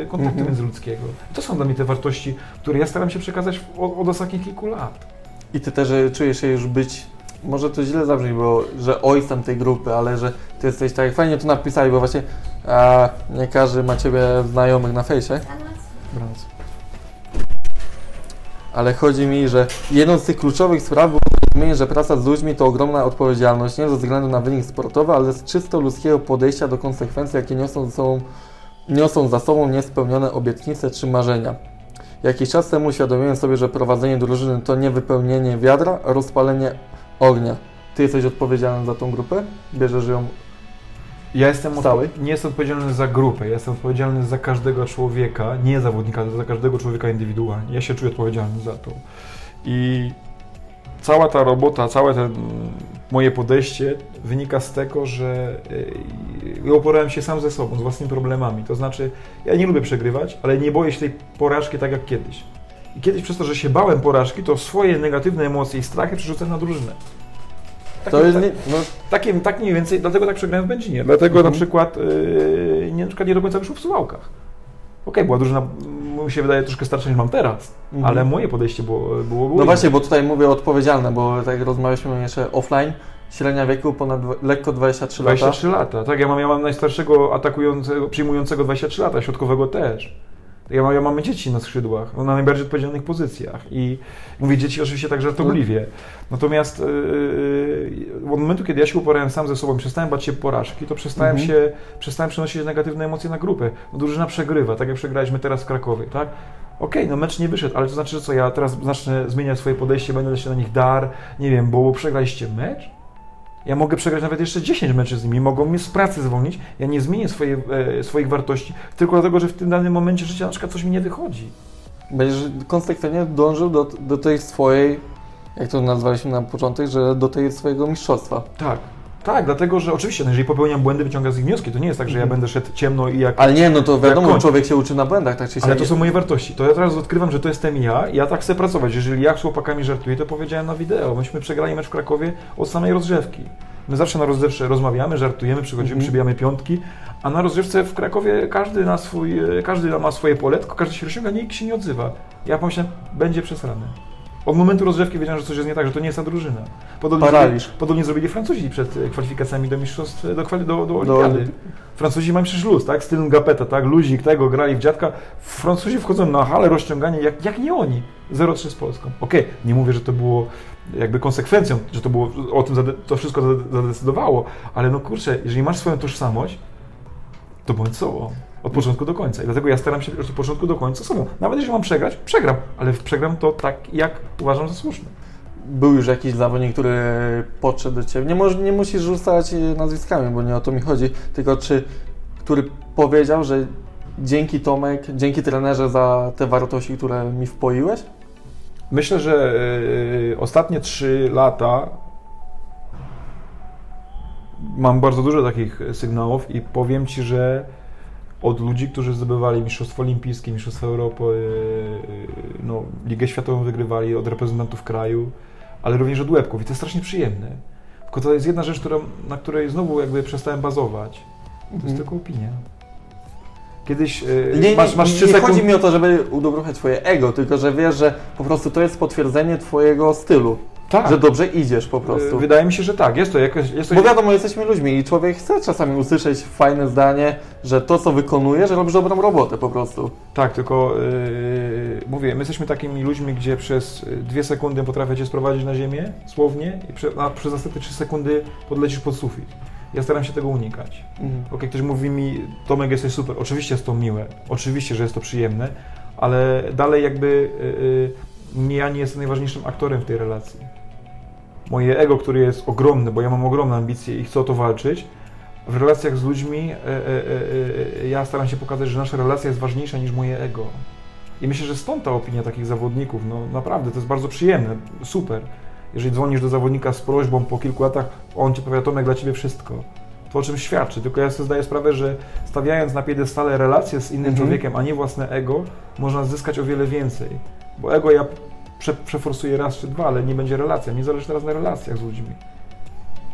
kontaktu Mhm. międzyludzkiego. To są dla mnie te wartości, które ja staram się przekazać od, od ostatnich kilku lat. I ty też e, czujesz się już być, może to źle zabrzmi, bo że ojcem tej grupy, ale że ty jesteś tak, fajnie to napisali, bo właśnie a, nie każdy ma ciebie znajomych na fejsie. Brąz. Ale chodzi mi, że jedną z tych kluczowych spraw było że praca z ludźmi to ogromna odpowiedzialność, nie ze względu na wynik sportowy, ale z czysto ludzkiego podejścia do konsekwencji, jakie niosą, sobą, niosą za sobą niespełnione obietnice czy marzenia. Jakiś czas temu uświadomiłem sobie, że prowadzenie drużyny to nie wypełnienie wiadra, a rozpalenie ognia. Ty jesteś odpowiedzialny za tą grupę? Bierzesz ją Ja jestem Cały? odpo- nie jestem odpowiedzialny za grupę, ja jestem odpowiedzialny za każdego człowieka, nie zawodnika, ale za każdego człowieka indywidualnie. Ja się czuję odpowiedzialny za to. I cała ta robota, całe ten, moje podejście wynika z tego, że y, ja uporałem się sam ze sobą, z własnymi problemami. To znaczy, ja nie lubię przegrywać, ale nie boję się tej porażki tak jak kiedyś. I kiedyś przez to, że się bałem porażki, to swoje negatywne emocje i strachy przerzucam na drużynę. To jest nie, no, Takie, tak mniej więcej, dlatego tak przegrałem w Będzinie. Dlatego Mhm. na przykład yy, nie, na przykład nie do końca wyszło w Suwałkach. Okej, była drużyna, mi się wydaje, troszkę starsza niż mam teraz, Mhm. ale moje podejście było, było, no właśnie, bo tutaj mówię odpowiedzialne, bo tak rozmawialiśmy jeszcze offline, średnia wieku ponad lekko 23 lata. 23 lata. Tak, ja mam, ja mam najstarszego atakującego, przyjmującego 23 lata, środkowego też. Ja, mam- ja mamy dzieci na skrzydłach, no, na najbardziej odpowiedzialnych pozycjach i mówię dzieci oczywiście tak żartobliwie. Natomiast yy, od momentu, kiedy ja się uporałem sam ze sobą, przestałem bać się porażki, to przestałem Mhm. się, przestałem przenosić negatywne emocje na grupę. No, drużyna przegrywa, tak jak przegraliśmy teraz w Krakowie, tak? Okej, no mecz nie wyszedł, ale to znaczy, że co, ja teraz zacznę zmieniać swoje podejście, będę się na nich dar, nie wiem, bo przegraliście mecz? Ja mogę przegrać nawet jeszcze 10 meczów z nimi, mogą mnie z pracy zwolnić, ja nie zmienię swoje, e, swoich wartości, tylko dlatego, że w tym danym momencie życia na przykład coś mi nie wychodzi. Będziesz konsekwentnie dążył do, do tej swojej, jak to nazwaliśmy na początek, że do tej swojego mistrzostwa. Tak. Tak, dlatego, że oczywiście, no jeżeli popełniam błędy, wyciągam z nich wnioski. To nie jest tak, że ja Mhm. będę szedł ciemno i jak... Ale nie, no to wiadomo, człowiek się uczy na błędach, tak czy. Ale to są moje wartości. To ja teraz odkrywam, że to jestem ja i ja tak chcę pracować. Jeżeli ja z chłopakami żartuję, to powiedziałem na wideo. Myśmy przegrali mecz w Krakowie od samej rozgrzewki. My zawsze na rozgrzewce rozmawiamy, żartujemy, przychodzimy, Mhm. przybijamy piątki, a na rozgrzewce w Krakowie każdy, na swój, każdy ma swoje pole, tylko każdy się rozciąga, nikt się nie odzywa. Ja pomyślałem, będzie przesrane. Od momentu rozgrzewki wiedziałem, że coś jest nie tak, że to nie jest ta drużyna. Podobnie, Paraliż. zrobili, podobnie zrobili Francuzi przed e, kwalifikacjami do mistrzostw, do, kwali- do, do olimpiady. Francuzi mają przecież luz, tak? Styl Gapeta, tak? Luzik tego, grali w dziadka. Francuzi wchodzą na halę rozciąganie, jak, jak nie oni. 0-3 z Polską. Okej, nie mówię, że to było jakby konsekwencją, że to było, o tym zade- to wszystko zade- zadecydowało, ale no kurczę, jeżeli masz swoją tożsamość, to bądź sobą. Od początku do końca. I dlatego ja staram się od początku do końca sobą. Nawet jeżeli mam przegrać, przegram, ale przegram to tak, jak uważam za słuszne. Był już jakiś zawodnik, który podszedł do Ciebie. Nie, moż, nie musisz rzucać e, nazwiskami, bo nie o to mi chodzi, tylko czy, który powiedział, że dzięki Tomek, dzięki trenerze za te wartości, które mi wpoiłeś? Myślę, że yy, ostatnie trzy lata mam bardzo dużo takich sygnałów i powiem Ci, że od ludzi, którzy zdobywali Mistrzostwo Olimpijskie, Mistrzostwo Europy, yy, no, Ligę Światową wygrywali, od reprezentantów kraju, ale również od łebków i to jest strasznie przyjemne. Tylko to jest jedna rzecz, która, na której znowu jakby przestałem bazować. To jest Mhm. tylko opinia. Kiedyś yy, Nie, masz, masz nie, nie chodzi mi o to, żeby udobrochać Twoje ego, tylko że wiesz, że po prostu to jest potwierdzenie Twojego stylu. Tak. Że dobrze idziesz po prostu. Wydaje mi się, że tak. Jest to jakoś... Jest to Bo wiadomo, jesteśmy ludźmi i człowiek chce czasami usłyszeć fajne zdanie, że to, co wykonuje, że robisz dobrą robotę po prostu. Tak, tylko yy, mówię, my jesteśmy takimi ludźmi, gdzie przez y, dwie sekundy potrafię cię sprowadzić na ziemię, słownie, a przez następne trzy sekundy podlecisz pod sufit. Ja staram się tego unikać. Mhm. Okej, ktoś mówi mi, Tomek, jesteś super. Oczywiście jest to miłe, oczywiście, że jest to przyjemne, ale dalej jakby yy, ja nie jestem najważniejszym aktorem w tej relacji. Moje ego, które jest ogromne, bo ja mam ogromne ambicje i chcę o to walczyć, w relacjach z ludźmi e, e, e, e, ja staram się pokazać, że nasza relacja jest ważniejsza niż moje ego. I myślę, że stąd ta opinia takich zawodników. No naprawdę, to jest bardzo przyjemne, super. Jeżeli dzwonisz do zawodnika z prośbą po kilku latach, on ci powie, Tomek, dla ciebie wszystko. To o czym świadczy. Tylko ja sobie zdaję sprawę, że stawiając na piedestale relacje z innym Mhm. człowiekiem, a nie własne ego, można zyskać o wiele więcej. Bo ego ja prze, przeforsuję raz czy dwa, ale nie będzie relacja. Nie zależy teraz na relacjach z ludźmi.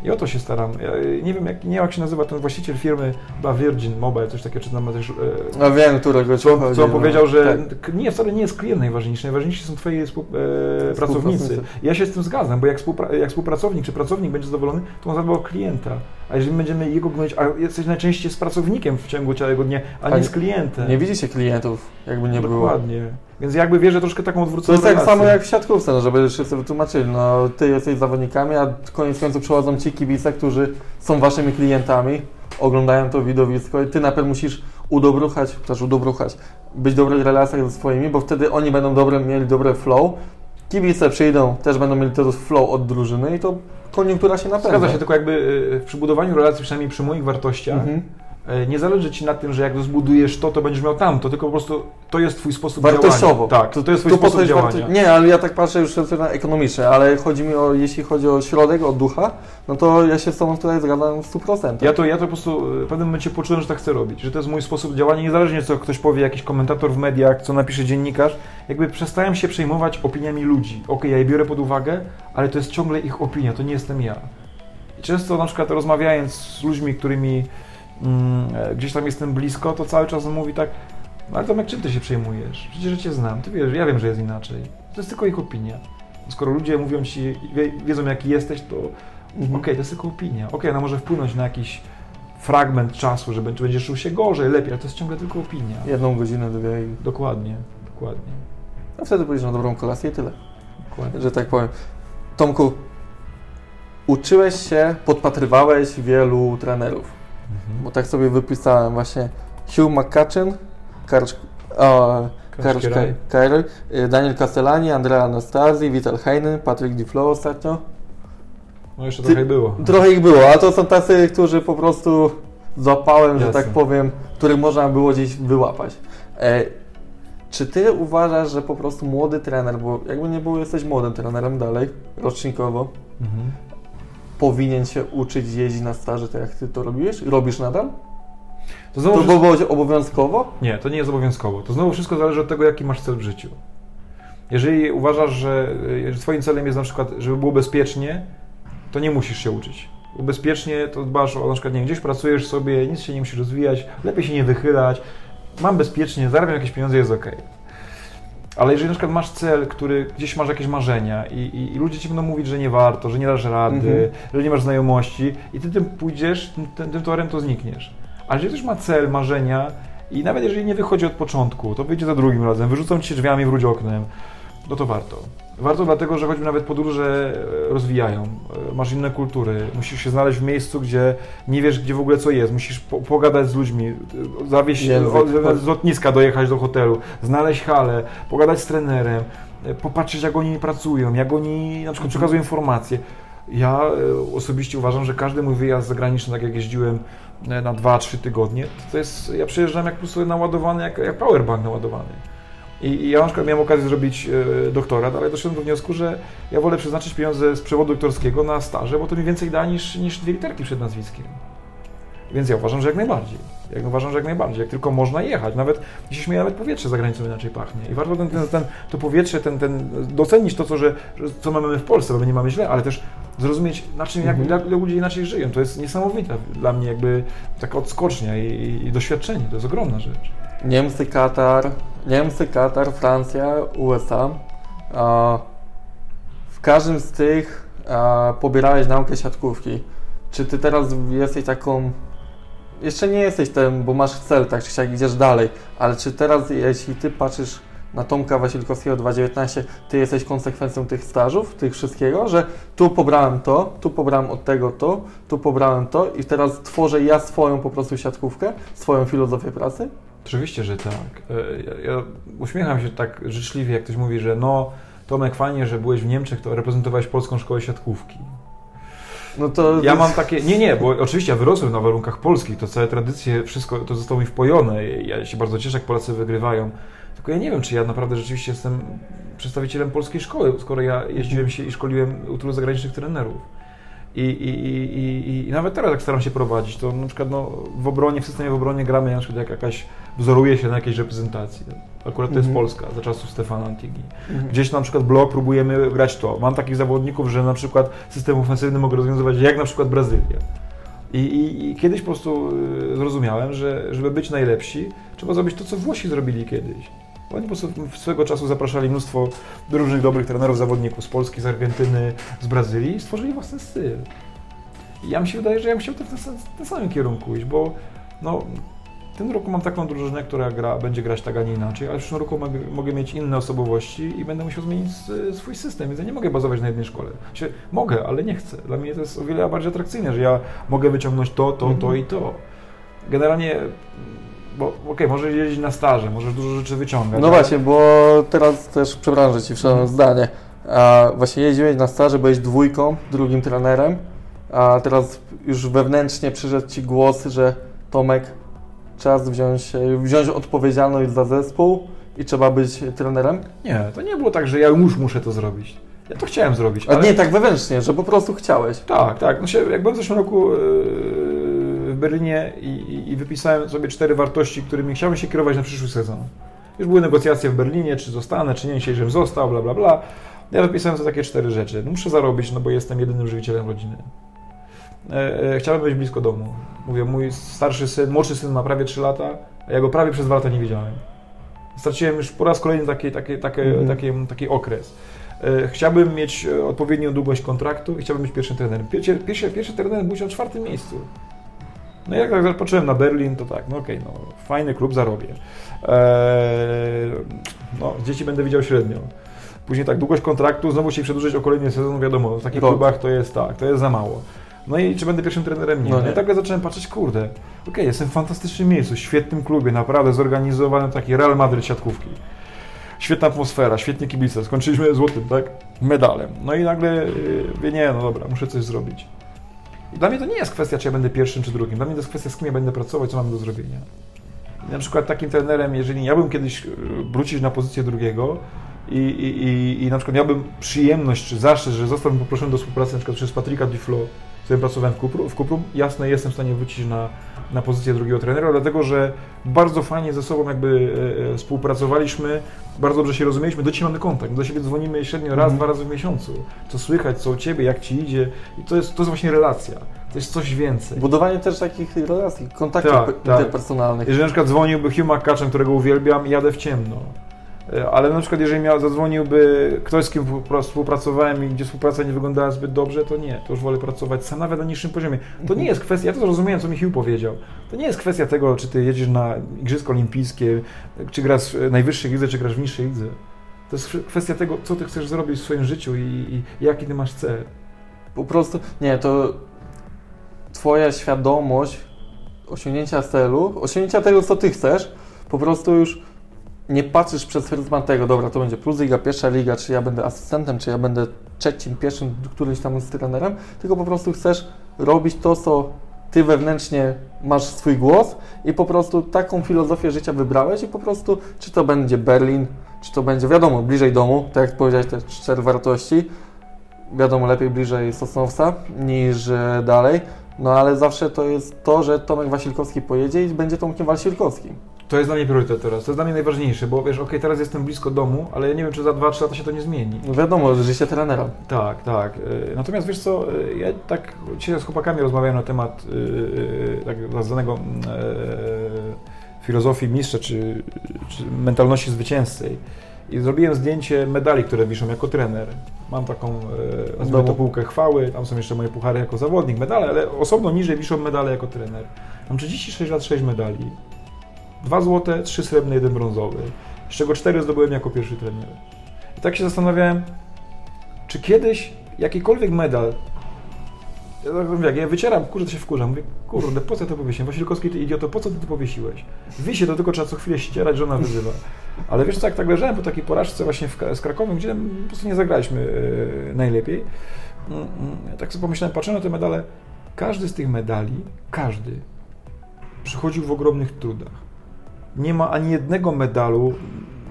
I o to się staram. Ja nie wiem, jak, nie wiem, jak się nazywa ten właściciel firmy, chyba Virgin Mobile, coś takiego, czy tam ma też... e, No wiem, którego co, chodzi, co on no. powiedział, że Tak. nie, wcale nie jest klient najważniejszy, najważniejsi są twoi współ, e, pracownicy. Ja się z tym zgadzam, bo jak, współpra- jak współpracownik czy pracownik będzie zadowolony, to on zadbał o klienta. A jeżeli będziemy jego gonić, a jesteś najczęściej z pracownikiem w ciągu całego dnia, a A nie z klientem. Nie widzicie klientów, jakby nie było. Dokładnie. Więc jakby wierzę troszkę taką To odwróconą jest tak relację. samo jak w siatkówce, no, żeby wszyscy wytłumaczyli. No, ty jesteś zawodnikami, a koniec końców przychodzą ci kibice, którzy są waszymi klientami, oglądają to widowisko i ty najpierw musisz udobruchać, też udobruchać, być w dobrych relacjach ze swoimi, bo wtedy oni będą dobre, mieli dobre flow. Kibice przyjdą, też będą mieli to flow od drużyny i to koniunktura się napędza. Zgadza się, tylko jakby y, przy budowaniu relacji, przynajmniej przy moich wartościach, Mhm. Y, nie zależy Ci na tym, że jak zbudujesz to, to będziesz miał tamto, tylko po prostu to jest Twój sposób Wartościowo. działania. Tak, to, to jest Twój sposób działania. warto- Nie, ale ja tak patrzę już ze strony ekonomicznej, ale chodzi mi o, jeśli chodzi o środek, o ducha, no to ja się z Tobą tutaj zgadzam w 100%. Ja to, ja to po prostu w pewnym momencie poczułem, że tak chcę robić, że to jest mój sposób działania, niezależnie co ktoś powie, jakiś komentator w mediach, co napisze dziennikarz, jakby przestałem się przejmować opiniami ludzi. Okej, ja je biorę pod uwagę, ale to jest ciągle ich opinia, to nie jestem ja. I często na przykład rozmawiając z ludźmi, którymi e, gdzieś tam jestem blisko, to cały czas on mówi tak, no ale Tomek, czym ty się przejmujesz? Przecież ja cię znam, ty wiesz, ja wiem, że jest inaczej. To jest tylko ich opinia. Skoro ludzie mówią ci, wie, wiedzą jaki jesteś, to Mhm. Okej, to jest tylko opinia. Okej, ona może wpłynąć na jakiś fragment czasu, że będzie- będziesz czuł się gorzej, lepiej, ale to jest ciągle tylko opinia. Jedną godzinę, dwie i... Dokładnie, dokładnie, A wtedy pójdziesz na dobrą kolację i tyle, dokładnie. że tak powiem. Tomku, uczyłeś się, podpatrywałeś wielu trenerów, Mhm. bo tak sobie wypisałem właśnie Hugh McCutcheon, Karcz... O, Karcz y, Daniel Castellani, Andrea Anastazji, Vital Heinen, Patrick Duflo ostatnio. No jeszcze Ty- trochę było. Trochę ich było, a to są tacy, którzy po prostu zapałem, że Jasne. tak powiem, których można było gdzieś wyłapać. E, czy ty uważasz, że po prostu młody trener, bo jakby nie było, jesteś młodym trenerem dalej, rocznikowo, Mhm. Powinien się uczyć jeździć na staży, tak jak ty to robisz? Robisz nadal? To To znowu było obowiązkowo? Nie, to nie jest obowiązkowo. To znowu wszystko zależy od tego, jaki masz cel w życiu. Jeżeli uważasz, że twoim celem jest na przykład, żeby było bezpiecznie, to nie musisz się uczyć. Bezpiecznie to dbasz o na przykład, nie wiem, gdzieś pracujesz sobie, nic się nie musisz rozwijać, lepiej się nie wychylać, mam bezpiecznie, zarabiam jakieś pieniądze, jest ok. Ale jeżeli na przykład masz cel, który gdzieś masz jakieś marzenia i, i, i ludzie ci będą mówić, że nie warto, że nie dasz rady, Mhm. że nie masz znajomości i ty tym pójdziesz, tym, tym torem to znikniesz. A jeżeli ktoś ma cel, marzenia i nawet jeżeli nie wychodzi od początku, to wyjdzie za drugim razem, wyrzucą ci drzwiami, wróć oknem, no to warto. Warto dlatego, że choćby nawet podróże e, rozwijają, e, masz inne kultury, musisz się znaleźć w miejscu, gdzie nie wiesz, gdzie w ogóle co jest, musisz po, pogadać z ludźmi, e, zawieźć o, z lotniska, dojechać do hotelu, znaleźć halę, pogadać z trenerem, popatrzeć jak oni pracują, jak oni na przykład przekazują informacje. Ja osobiście uważam, że każdy mój wyjazd zagraniczny, tak jak jeździłem na 2-3 tygodnie, to jest, ja przyjeżdżam jak po prostu naładowany, jak, jak powerbank naładowany. I, I ja na przykład miałem okazję zrobić e, doktorat, ale doszedłem do wniosku, że ja wolę przeznaczyć pieniądze z przewodu doktorskiego na staże, bo to mi więcej da niż, niż dwie literki przed nazwiskiem. Więc ja uważam, że jak najbardziej. Jak uważam, że jak najbardziej. Jak tylko można jechać. Nawet, się śmieję, nawet powietrze za granicą inaczej pachnie. I warto ten, ten, ten, to powietrze, ten, ten, docenić to, co, że, co mamy w Polsce, bo my nie mamy źle, ale też zrozumieć, na czym, jak, Mhm. ludzie inaczej żyją. To jest niesamowite dla mnie jakby taka odskocznia i, i, i doświadczenie. To jest ogromna rzecz. Niemcy, Katar, Niemcy, Katar, Francja, USA. W każdym z tych pobierałeś naukę siatkówki. Czy ty teraz jesteś taką. Jeszcze nie jesteś tym, bo masz cel, tak czy siak idziesz dalej, ale czy teraz, jeśli ty patrzysz na Tomka Wasilkowskiego 2.19, ty jesteś konsekwencją tych stażów, tych wszystkiego, że tu pobrałem to, tu pobrałem od tego to, tu pobrałem to i teraz tworzę ja swoją po prostu siatkówkę, swoją filozofię pracy? Oczywiście, że tak. E, Ja, ja uśmiecham się tak życzliwie, jak ktoś mówi, że no Tomek, fajnie, że byłeś w Niemczech, to reprezentowałeś polską szkołę siatkówki. No to Ja mam takie, nie, nie, bo oczywiście ja wyrosłem na warunkach polskich, to całe tradycje, wszystko to zostało mi wpojone. Ja się bardzo cieszę, jak Polacy wygrywają. Tylko ja nie wiem, czy ja naprawdę rzeczywiście jestem przedstawicielem polskiej szkoły, skoro ja jeździłem się i szkoliłem u tylu zagranicznych trenerów. I, i, i, i, nawet teraz, jak staram się prowadzić, to na przykład no, w obronie, w systemie w obronie gramy na przykład jak jakaś, wzoruje się na jakiejś reprezentacji. Akurat to jest Mhm. Polska, za czasów Stefana Antigi. Mhm. Gdzieś na przykład blok próbujemy grać to. Mam takich zawodników, że na przykład system ofensywny mogę rozwiązywać jak na przykład Brazylia. I, i, I kiedyś po prostu y, zrozumiałem, że żeby być najlepsi, trzeba zrobić to, co Włosi zrobili kiedyś. Oni po prostu swego czasu zapraszali mnóstwo różnych dobrych trenerów, zawodników z Polski, z Argentyny, z Brazylii i stworzyli własny styl. I ja mi się wydaje, że ja bym chciał w ten, ten samym kierunku iść, bo no, w tym roku mam taką drużynę, która gra, będzie grać tak, a nie inaczej, ale w przyszłym roku mogę, mogę mieć inne osobowości i będę musiał zmienić swój system, więc ja nie mogę bazować na jednej szkole. Się, mogę, ale nie chcę. Dla mnie to jest o wiele bardziej atrakcyjne, że ja mogę wyciągnąć to, to, to Mhm. i to. Generalnie, bo okej, może jeździć na staże, możesz dużo rzeczy wyciągać. No ale- właśnie, bo teraz też przepraszam, ci wszedłem zdanie. A właśnie jeździłeś na staże, byłeś dwójką, drugim trenerem, a teraz już wewnętrznie przyszedł ci głos, że Tomek, czas wziąć, wziąć odpowiedzialność za zespół i trzeba być trenerem. Nie, to nie było tak, że ja już muszę to zrobić. Ja to chciałem zrobić, A ale... nie tak wewnętrznie, że po prostu chciałeś. Tak, tak. No się, jak byłem w zeszłym roku yy, Berlinie i, i, i wypisałem sobie cztery wartości, którymi chciałbym się kierować na przyszły sezon. Już były negocjacje w Berlinie, czy zostanę, czy nie, dzisiaj, żebym został, bla, bla, bla. Ja wypisałem sobie takie cztery rzeczy. No, muszę zarobić, no bo jestem jedynym żywicielem rodziny. E, e, chciałbym być blisko domu. Mówię, mój starszy syn, młodszy syn ma prawie 3 lata, a ja go prawie przez 2 lata nie widziałem. Straciłem już po raz kolejny taki, taki, taki, Mhm. taki, taki okres. E, Chciałbym mieć e, odpowiednią długość kontraktu i chciałbym być pierwszym trenerem. Pierwszy, pierwszy, pierwszy trener był się na czwartym miejscu. No jak tak patrzyłem na Berlin, to tak, no okej, no fajny klub, zarobię. Eee, no, dzieci będę widział średnio. Później tak, długość kontraktu, znowu się przedłużyć o kolejny sezon, wiadomo, w takich Rok. klubach to jest tak, to jest za mało. No i czy będę pierwszym trenerem? Nie. No No, nie. i tak zacząłem patrzeć, kurde, okej, jestem w fantastycznym miejscu, świetnym klubie, naprawdę zorganizowanym taki Real Madrid siatkówki. Świetna atmosfera, świetnie kibice, skończyliśmy złotym, tak, medalem. No i nagle yy, nie, no dobra, muszę coś zrobić. Dla mnie to nie jest kwestia, czy ja będę pierwszym, czy drugim. Dla mnie to jest kwestia, z kim ja będę pracować, co mam do zrobienia. I na przykład takim trenerem, jeżeli ja bym kiedyś yy, wrócić na pozycję drugiego i, i, i, i na przykład miałbym przyjemność, czy zaszczyt, że zostałbym poproszony do współpracy na przykład przez Patryka Duflo, z którym pracowałem w Kupru, w Kuprum, jasne, jestem w stanie wrócić na, na pozycję drugiego trenera, dlatego że bardzo fajnie ze sobą jakby e, e, współpracowaliśmy, bardzo dobrze się rozumieliśmy, do dzisiaj mamy kontakt, do siebie dzwonimy średnio raz, Mhm. dwa razy w miesiącu, co słychać, co u Ciebie, jak Ci idzie i to jest, to jest właśnie relacja, to jest coś więcej. Budowanie też takich relacji, kontaktów Tak, tak. interpersonalnych. Jeżeli na przykład dzwoniłby Hugh McCutcheon, którego uwielbiam, jadę w ciemno. E, ale na przykład jeżeli miał, zadzwoniłby ktoś, z kim współpracowałem i gdzie współpraca nie wyglądała zbyt dobrze, to nie, to już wolę pracować sam nawet na niższym poziomie. To nie jest kwestia, ja to zrozumiałem, co Michił powiedział, to nie jest kwestia tego, czy ty jedziesz na Igrzyska Olimpijskie, czy grasz w najwyższej lidze, czy grasz w niższej lidze. To jest kwestia tego, co ty chcesz zrobić w swoim życiu i, i jaki ty masz cel. Po prostu, nie, to twoja świadomość osiągnięcia celu, osiągnięcia tego, co ty chcesz, po prostu już nie patrzysz przez pryzmat tego, dobra, to będzie plus liga, pierwsza liga, czy ja będę asystentem, czy ja będę trzecim, pierwszym, którymś tam z trenerem, tylko po prostu chcesz robić to, co ty wewnętrznie masz swój głos i po prostu taką filozofię życia wybrałeś i po prostu, czy to będzie Berlin, czy to będzie, wiadomo, bliżej domu, tak jak powiedziałeś, te cztery wartości, wiadomo, lepiej bliżej Sosnowca niż e, dalej, no ale zawsze to jest to, że Tomek Wasilkowski pojedzie i będzie Tomkiem Wasilkowskim. To jest dla mnie priorytet teraz, to jest dla mnie najważniejsze, bo wiesz, okej, okay, teraz jestem blisko domu, ale ja nie wiem, czy za 2-3 lata się to nie zmieni. No wiadomo, że życie trenera. Tak, tak. E, natomiast wiesz co, e, ja tak dzisiaj z chłopakami rozmawiałem na temat yy, tak zwanego filozofii mistrza, czy, czy mentalności zwycięzcy. I zrobiłem zdjęcie medali, które wiszą jako trener. Mam taką, e, to półkę chwały, tam są jeszcze moje puchary jako zawodnik, medale, ale osobno niżej wiszą medale jako trener. Mam 36 lat, 6 medali. Dwa złote, trzy srebrne, jeden brązowy. Z czego cztery zdobyłem jako pierwszy trener. I tak się zastanawiałem, czy kiedyś jakikolwiek medal ja tak ja wycieram, kurde, to się wkurzam. Mówię, kurde, po co to powiesiłem? Wasilkowski, ty idioto, po co ty to powiesiłeś? Wisie, to tylko trzeba co chwilę ścierać, żona wyzywa. Ale wiesz co, jak tak leżałem po takiej porażce właśnie w, z Krakowem, gdzie po prostu nie zagraliśmy e, najlepiej, mm, mm, tak sobie pomyślałem, patrzę na te medale, każdy z tych medali, każdy, przychodził w ogromnych trudach. Nie ma ani jednego medalu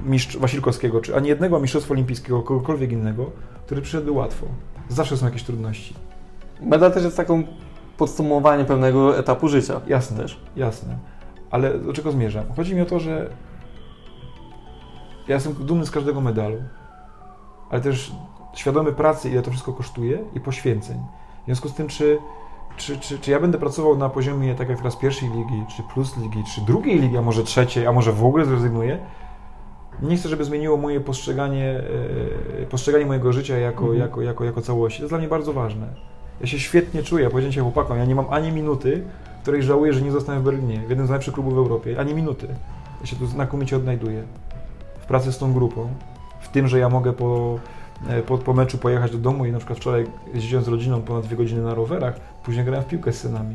mistrz Wasilkowskiego, czy ani jednego mistrzostwa olimpijskiego, kogokolwiek innego, który przyszedł łatwo. Zawsze są jakieś trudności. Medal też jest taką podsumowanie pewnego etapu życia. Jasne, też. jasne. Ale do czego zmierzam? Chodzi mi o to, że ja jestem dumny z każdego medalu, ale też świadomy pracy, ile to wszystko kosztuje i poświęceń. W związku z tym, czy, czy, czy, czy ja będę pracował na poziomie, tak jak teraz pierwszej ligi, czy plus ligi, czy drugiej ligi, a może trzeciej, a może w ogóle zrezygnuję, nie chcę, żeby zmieniło moje postrzeganie, e, postrzeganie mojego życia jako, mhm. jako, jako, jako całości. To jest dla mnie bardzo ważne. Ja się świetnie czuję, powiedziałem się chłopakom, ja nie mam ani minuty, której żałuję, że nie zostałem w Berlinie, w jednym z najlepszych klubów w Europie. Ani minuty. Ja się tu znakomicie odnajduję. W pracy z tą grupą. W tym, że ja mogę po, e, po, po meczu pojechać do domu i na przykład wczoraj jeździłem z rodziną ponad dwie godziny na rowerach, później grałem w piłkę z synami.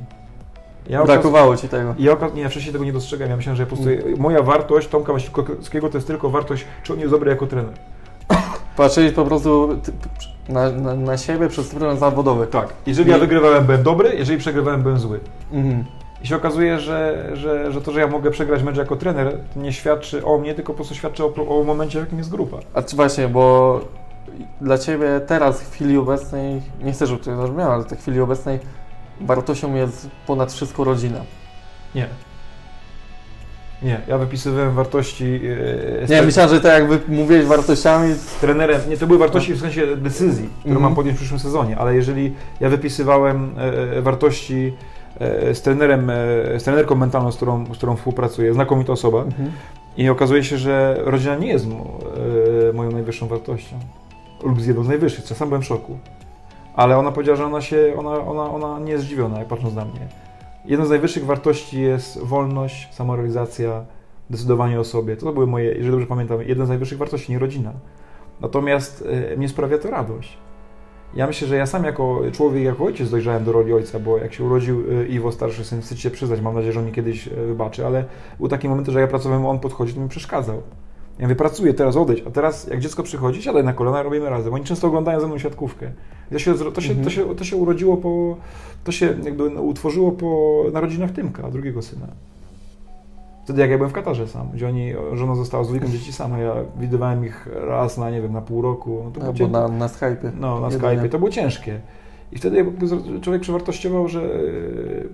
Ja Brakowało okaz... Ci tego. Ja, okaz... nie, ja wcześniej tego nie dostrzegam. Ja myślałem, że po prostu mm. moja wartość Tomka Wasilkowskiego to jest tylko wartość, czy on jest dobry jako trener. Patrzeć po prostu na, na, na siebie przez pryzmat zawodowy. Tak. Jeżeli ja wygrywałem, byłem dobry, jeżeli przegrywałem, byłem zły. Mhm. I się okazuje, że, że, że to, że ja mogę przegrać mecz jako trener, nie świadczy o mnie, tylko po prostu świadczy o, o momencie, w jakim jest grupa. A czy właśnie, bo dla Ciebie teraz, w chwili obecnej, nie chcę, żeby to zabrzmiało, ale w chwili obecnej wartością jest ponad wszystko rodzina. Nie. Nie, ja wypisywałem wartości. E, nie, myślałem, że tak jakby mówiłeś wartościami. Z trenerem. Nie, to były wartości w sensie decyzji, które mm -hmm. mam podjąć w przyszłym sezonie, ale jeżeli ja wypisywałem e, wartości e, z trenerem, z trenerką mentalną, z którą, z którą współpracuję, znakomita osoba, -hmm. i okazuje się, że rodzina nie jest moją najwyższą wartością. Lub z jedną z najwyższych, co sam byłem w szoku. Ale ona powiedziała, że ona się, ona, ona, ona nie jest zdziwiona, jak patrząc na mnie. Jedną z najwyższych wartości jest wolność, samorealizacja, decydowanie o sobie. To były moje, jeżeli dobrze pamiętam, jedna z najwyższych wartości, nie rodzina. Natomiast y, mnie sprawia to radość. Ja myślę, że ja sam jako człowiek, jako ojciec dojrzałem do roli ojca, bo jak się urodził e, Iwo, starszy syn, wstyd się przyznać, mam nadzieję, że on mi kiedyś e, wybaczy, ale był taki moment, że ja pracowałem, on podchodzi, to mi przeszkadzał. Ja mówię, pracuję, teraz odejdź, a teraz jak dziecko przychodzi, siadaj na kolana, robimy razem. Oni często oglądają ze mną siatkówkę. To się, to się, to się, to się urodziło po, to się jakby utworzyło po narodzinach Tymka, drugiego syna. Wtedy jak ja byłem w Katarze sam, gdzie oni, żona została z dwójką dzieci sama, ja widywałem ich raz na, nie wiem, na pół roku. No, to no, na, na Skype'ie. No, na Skype'ie. To było ciężkie. I wtedy człowiek przewartościował, że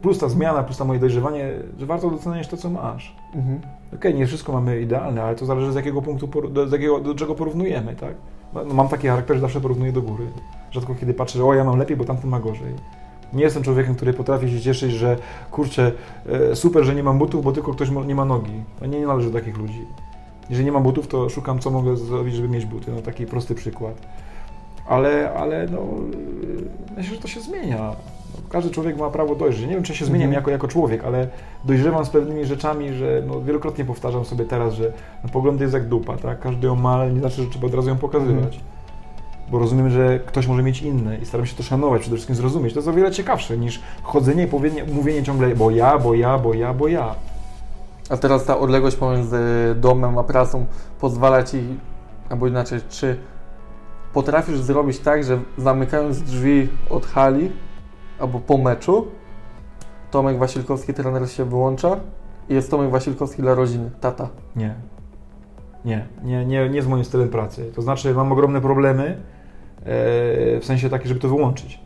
plus ta zmiana, plus to moje dojrzewanie, że warto doceniać to, co masz. Mhm. Okay, nie wszystko mamy idealne, ale to zależy z jakiego punktu, z jakiego, do czego porównujemy, tak? No, mam taki charakter, że zawsze porównuję do góry. Rzadko kiedy patrzę, że o, ja mam lepiej, bo tamten ma gorzej. Nie jestem człowiekiem, który potrafi się cieszyć, że kurczę, e, super, że nie mam butów, bo tylko ktoś nie ma nogi. To nie należy do takich ludzi. Jeżeli nie mam butów, to szukam, co mogę zrobić, żeby mieć buty. No taki prosty przykład. Ale, ale no, myślę, że to się zmienia. Każdy człowiek ma prawo dojrzeć. Nie wiem, czy się zmieniam Mhm. jako, jako człowiek, ale dojrzewam z pewnymi rzeczami, że no, wielokrotnie powtarzam sobie teraz, że no, pogląd jest jak dupa, tak? Każdy ją ma, ale nie znaczy, że trzeba od razu ją pokazywać. Mhm. Bo rozumiem, że ktoś może mieć inne i staram się to szanować, przede wszystkim zrozumieć. To jest o wiele ciekawsze niż chodzenie i mówienie ciągle, bo ja, bo ja, bo ja, bo ja. A teraz ta odległość pomiędzy domem a pracą pozwala Ci, albo inaczej, czy potrafisz zrobić tak, że zamykając drzwi od hali albo po meczu, Tomek Wasilkowski, trener się wyłącza i jest Tomek Wasilkowski dla rodziny, tata. Nie. Nie, nie, nie, nie z moim stylem pracy. To znaczy, mam ogromne problemy, e, w sensie taki, żeby to wyłączyć.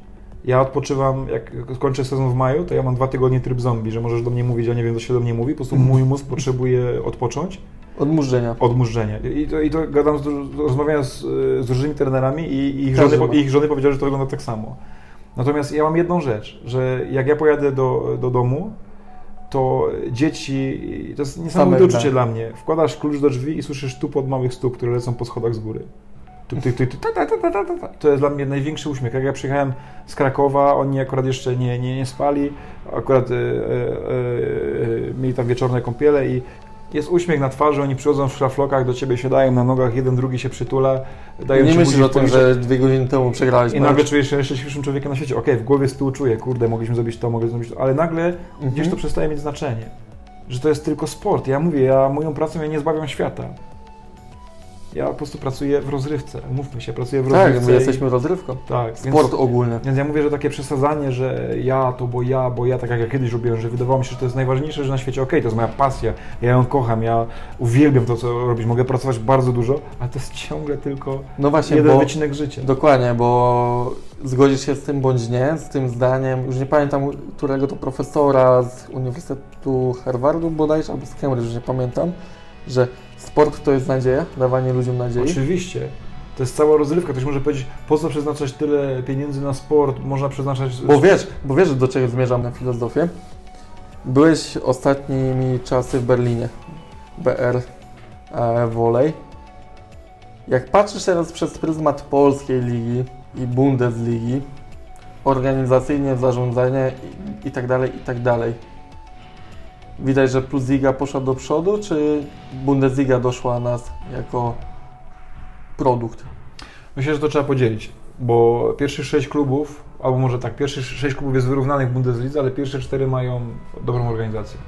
Ja odpoczywam, jak skończę sezon w maju, to ja mam dwa tygodnie tryb zombie, że możesz do mnie mówić, ja nie wiem, co się do mnie mówi, po prostu mój mózg potrzebuje odpocząć, Odmurzenia. odmurzenia. I to, i to gadam, z, duż- rozmawiałem z, z różnymi trenerami i, i ich, żony, i ich żony powiedziały, że to wygląda tak samo. Natomiast ja mam jedną rzecz, że jak ja pojadę do, do domu, to dzieci, to jest niesamowite Same uczucie gda. dla mnie. Wkładasz klucz do drzwi i słyszysz tu pod małych stóp, które lecą po schodach z góry. Ta, ta, ta, ta, ta. To jest dla mnie największy uśmiech. Jak ja przyjechałem z Krakowa, oni akurat jeszcze nie, nie, nie spali, akurat e, e, e, mieli tam wieczorne kąpiele i jest uśmiech na twarzy, oni przychodzą w szlaflokach do ciebie, siadają na nogach, jeden drugi się przytula, dają nie ci myślisz o tym, że dwie godziny temu przegrałeś I nagle czujesz się najszczęśliwszym człowiekiem na świecie. Okej, w głowie z tyłu czuję, kurde, mogliśmy zrobić to, mogliśmy zrobić to, ale nagle Mhm. gdzieś to przestaje mieć znaczenie. Że to jest tylko sport. Ja mówię, ja moją pracą ja nie zbawiam świata. Ja po prostu pracuję w rozrywce. Mówmy się, pracuję w rozrywce. Tak, my jesteśmy rozrywką. tak, Sport Więc, ogólny. więc ja mówię, że takie przesadzanie, że ja to, bo ja, bo ja, tak jak ja kiedyś robiłem, że wydawało mi się, że to jest najważniejsze, że na świecie, okej, to jest moja pasja, ja ją kocham, ja uwielbiam to, co robić, mogę pracować bardzo dużo, ale to jest ciągle tylko No właśnie, jeden bo... wycinek życia. Dokładnie, bo zgodzisz się z tym bądź nie, z tym zdaniem, już nie pamiętam którego to profesora z Uniwersytetu Harvardu bodajże, albo z Cambridge, już nie pamiętam, że sport to jest nadzieja, dawanie ludziom nadziei. Oczywiście. To jest cała rozrywka. Ktoś może powiedzieć, po co przeznaczać tyle pieniędzy na sport? Można przeznaczać... Bo wiesz, bo wiesz do czego zmierzam na filozofię. Byłeś ostatnimi czasy w Berlinie, BR e, Volley. Jak patrzysz teraz przez pryzmat polskiej ligi i Bundesligi, organizacyjnie, zarządzanie i, i tak dalej, i tak dalej. Widać, że Plus Liga poszła do przodu, czy Bundesliga doszła nas jako produkt? Myślę, że to trzeba podzielić, bo pierwszych sześć klubów, albo może tak, pierwszych sześć klubów jest wyrównanych w Bundeslidze, ale pierwsze cztery mają dobrą organizację.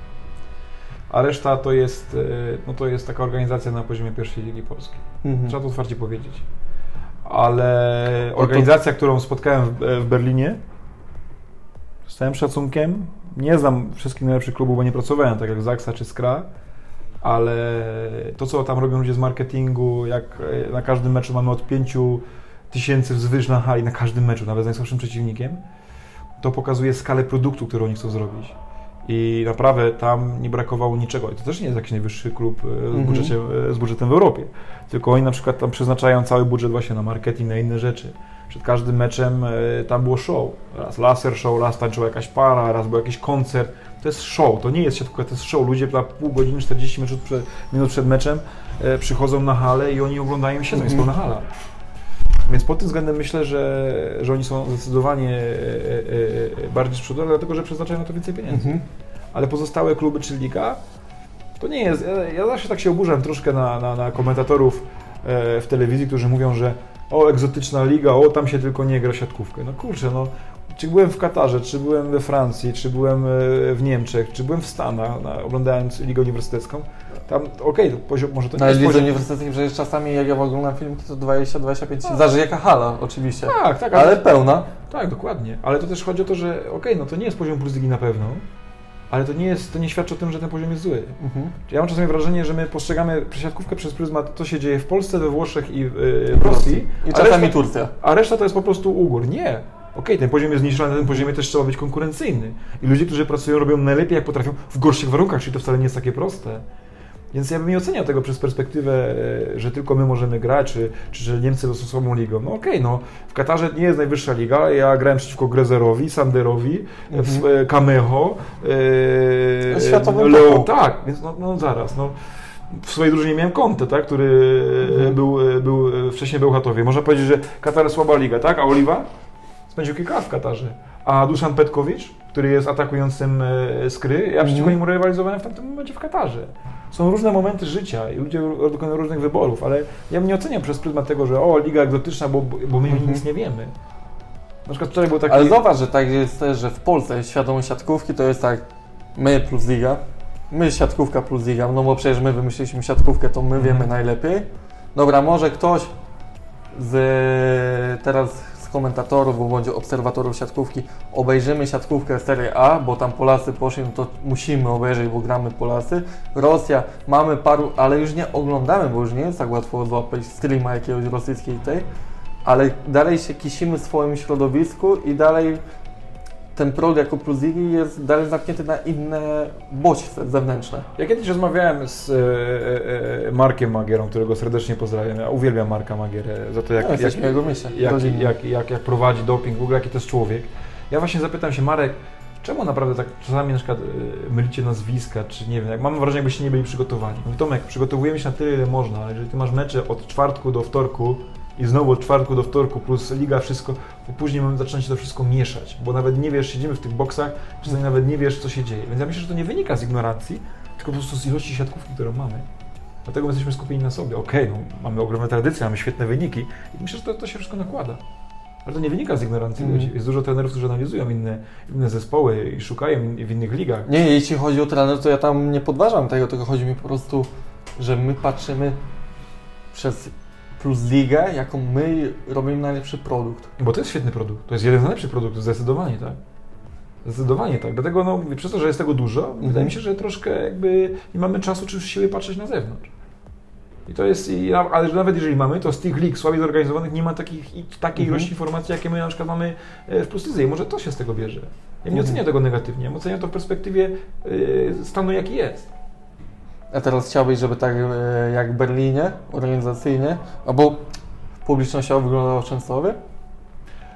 A reszta to jest, e, no to jest taka organizacja na poziomie pierwszej Ligi Polskiej. Mhm. Trzeba to otwarcie powiedzieć. Ale organizacja, którą spotkałem w, w Berlinie, z całym szacunkiem, nie znam wszystkich najlepszych klubów, bo nie pracowałem tak jak Zaksa czy Skra, ale to, co tam robią ludzie z marketingu, jak e, na każdym meczu mamy od 5 tysięcy wzwyż na hali, na każdym meczu, nawet z najsłabszym przeciwnikiem, to pokazuje skalę produktu, który oni chcą zrobić. I naprawdę tam nie brakowało niczego. I to też nie jest jakiś najwyższy klub e, z, Mhm. budżecie, e, z budżetem w Europie. Tylko oni na przykład tam przeznaczają cały budżet właśnie na marketing, na inne rzeczy. Przed każdym meczem e, tam było show. Raz laser show, raz tańczyła jakaś para, raz był jakiś koncert. To jest show, to nie jest siatkówka, to jest show. Ludzie na pół godziny, 40 minut przed, minut przed meczem e, przychodzą na halę i oni oglądają i siedzą, jest pełna hala. Więc pod tym względem myślę, że, że oni są zdecydowanie e, bardziej z przodu, ale dlatego, że przeznaczają na to więcej pieniędzy. Mhm. Ale pozostałe kluby czy liga, to nie jest. Ja, ja zawsze tak się oburzam troszkę na, na, na komentatorów w telewizji, którzy mówią, że o, egzotyczna liga, o, tam się tylko nie gra siatkówkę. No kurczę, no. Czy byłem w Katarze, czy byłem we Francji, czy byłem e, w Niemczech, czy byłem w Stanach, na, oglądając ligę uniwersytecką, tam, okej, to poziom, może to nie Na jest poziom... uniwersyteckiej przecież czasami jak ja oglądam film, to 20-25, zależy jaka hala oczywiście, Tak, tak, ale pełna. Tak, dokładnie. Ale to też chodzi o to, że okej, no to nie jest poziom plus ligi na pewno, ale to nie, jest, to nie świadczy o tym, że ten poziom jest zły. Mhm. Ja mam czasami wrażenie, że my postrzegamy przesiadkówkę przez pryzmat, co się dzieje w Polsce, we Włoszech i w, yy, w Rosji, I a czasami Turcja. a reszta to jest po prostu ugór. Nie. Okej, ten poziom jest niższy, ale na tym poziomie też trzeba być konkurencyjny. I ludzie, którzy pracują, robią najlepiej, jak potrafią, w gorszych warunkach, czyli to wcale nie jest takie proste. Więc ja bym nie oceniał tego przez perspektywę, e, że tylko my możemy grać, czy, czy że Niemcy są słabą ligą. No okej, no w Katarze nie jest najwyższa liga, ale ja grałem przeciwko Grezerowi, Sanderowi, Mhm. mhm. Kameho, e, Światowym Leo, topu. tak, więc no, no zaraz, no. w swojej drużynie miałem Conte, tak, który Mhm. był, był wcześniej był Chatowie. Można powiedzieć, że Katar słaba liga, tak? A Oliwa spędził kilka lat w Katarze. A Duszan Petkowicz, który jest atakującym e, z Kry, ja przeciwko Mhm. niemu rywalizowałem w tamtym momencie w Katarze. Są różne momenty życia i ludzie dokonują różnych wyborów, ale ja bym nie oceniam przez pryzmat tego, że o, liga egzotyczna, bo, bo my Mhm. nic nie wiemy. Na przykład wczoraj był taki... Ale zauważ, że tak jest też, że w Polsce świadomość siatkówki to jest tak my plus liga, my siatkówka plus liga, no bo przecież my wymyśliliśmy siatkówkę, to my Mhm. wiemy najlepiej. Dobra, może ktoś z teraz komentatorów bądź obserwatorów siatkówki obejrzymy siatkówkę Serie A, bo tam Polacy poszli, no to musimy obejrzeć, bo gramy Polacy. Rosja, mamy paru, ale już nie oglądamy, bo już nie jest tak łatwo złapać streama jakiegoś rosyjskiej tej, ale dalej się kisimy w swoim środowisku i dalej ten prod jako plus jest dalej zamknięty na inne bodźce zewnętrzne. Ja kiedyś rozmawiałem z e, e, Markiem Magierą, którego serdecznie pozdrawiam. Ja uwielbiam Marka Magierę za to, jak, No, jego mieście. jak, rodzinnym. jak, jak, jak prowadzi doping, w ogóle jaki to jest człowiek. Ja właśnie zapytam się, Marek, czemu naprawdę tak czasami na przykład e, mylicie nazwiska, czy nie wiem, jak mam wrażenie, jakbyście nie byli przygotowani. Mówi Tomek, przygotowujemy się na tyle, ile można, ale jeżeli ty masz mecze od czwartku do wtorku i znowu od czwartku do wtorku plus liga, wszystko, później mamy zaczyna się to wszystko mieszać, bo nawet nie wiesz, siedzimy w tych boksach, czasami nawet nie wiesz, co się dzieje. Więc ja myślę, że to nie wynika z ignorancji, tylko po prostu z ilości siatkówki, którą mamy. Dlatego my jesteśmy skupieni na sobie. Okej, no, mamy ogromne tradycje, mamy świetne wyniki i myślę, że to, to się wszystko nakłada. Ale to nie wynika z ignorancji Mhm. ludzi. Jest dużo trenerów, którzy analizują inne, inne zespoły i szukają w innych ligach. Nie, jeśli chodzi o trener, to ja tam nie podważam tego, tylko chodzi mi po prostu, że my patrzymy przez plus ligę, jaką my robimy najlepszy produkt. Bo to jest świetny produkt. To jest jeden z najlepszych produktów, zdecydowanie tak. Zdecydowanie tak. Dlatego no, przez to, że jest tego dużo, wydaje mi się, że troszkę jakby nie mamy czasu czy siły patrzeć na zewnątrz. I to jest, i, ale nawet jeżeli mamy, to z tych lig słabiej zorganizowanych nie ma takich, i takiej Mhm. ilości informacji, jakie my na przykład mamy e, w Plus Lidze. I może to się z tego bierze. Ja nie Mhm. oceniam tego negatywnie, ja oceniam to w perspektywie y, stanu, jaki jest. A teraz chciałbyś, żeby tak e, jak w Berlinie, organizacyjnie, albo publicznościowo wyglądało Częstochowie?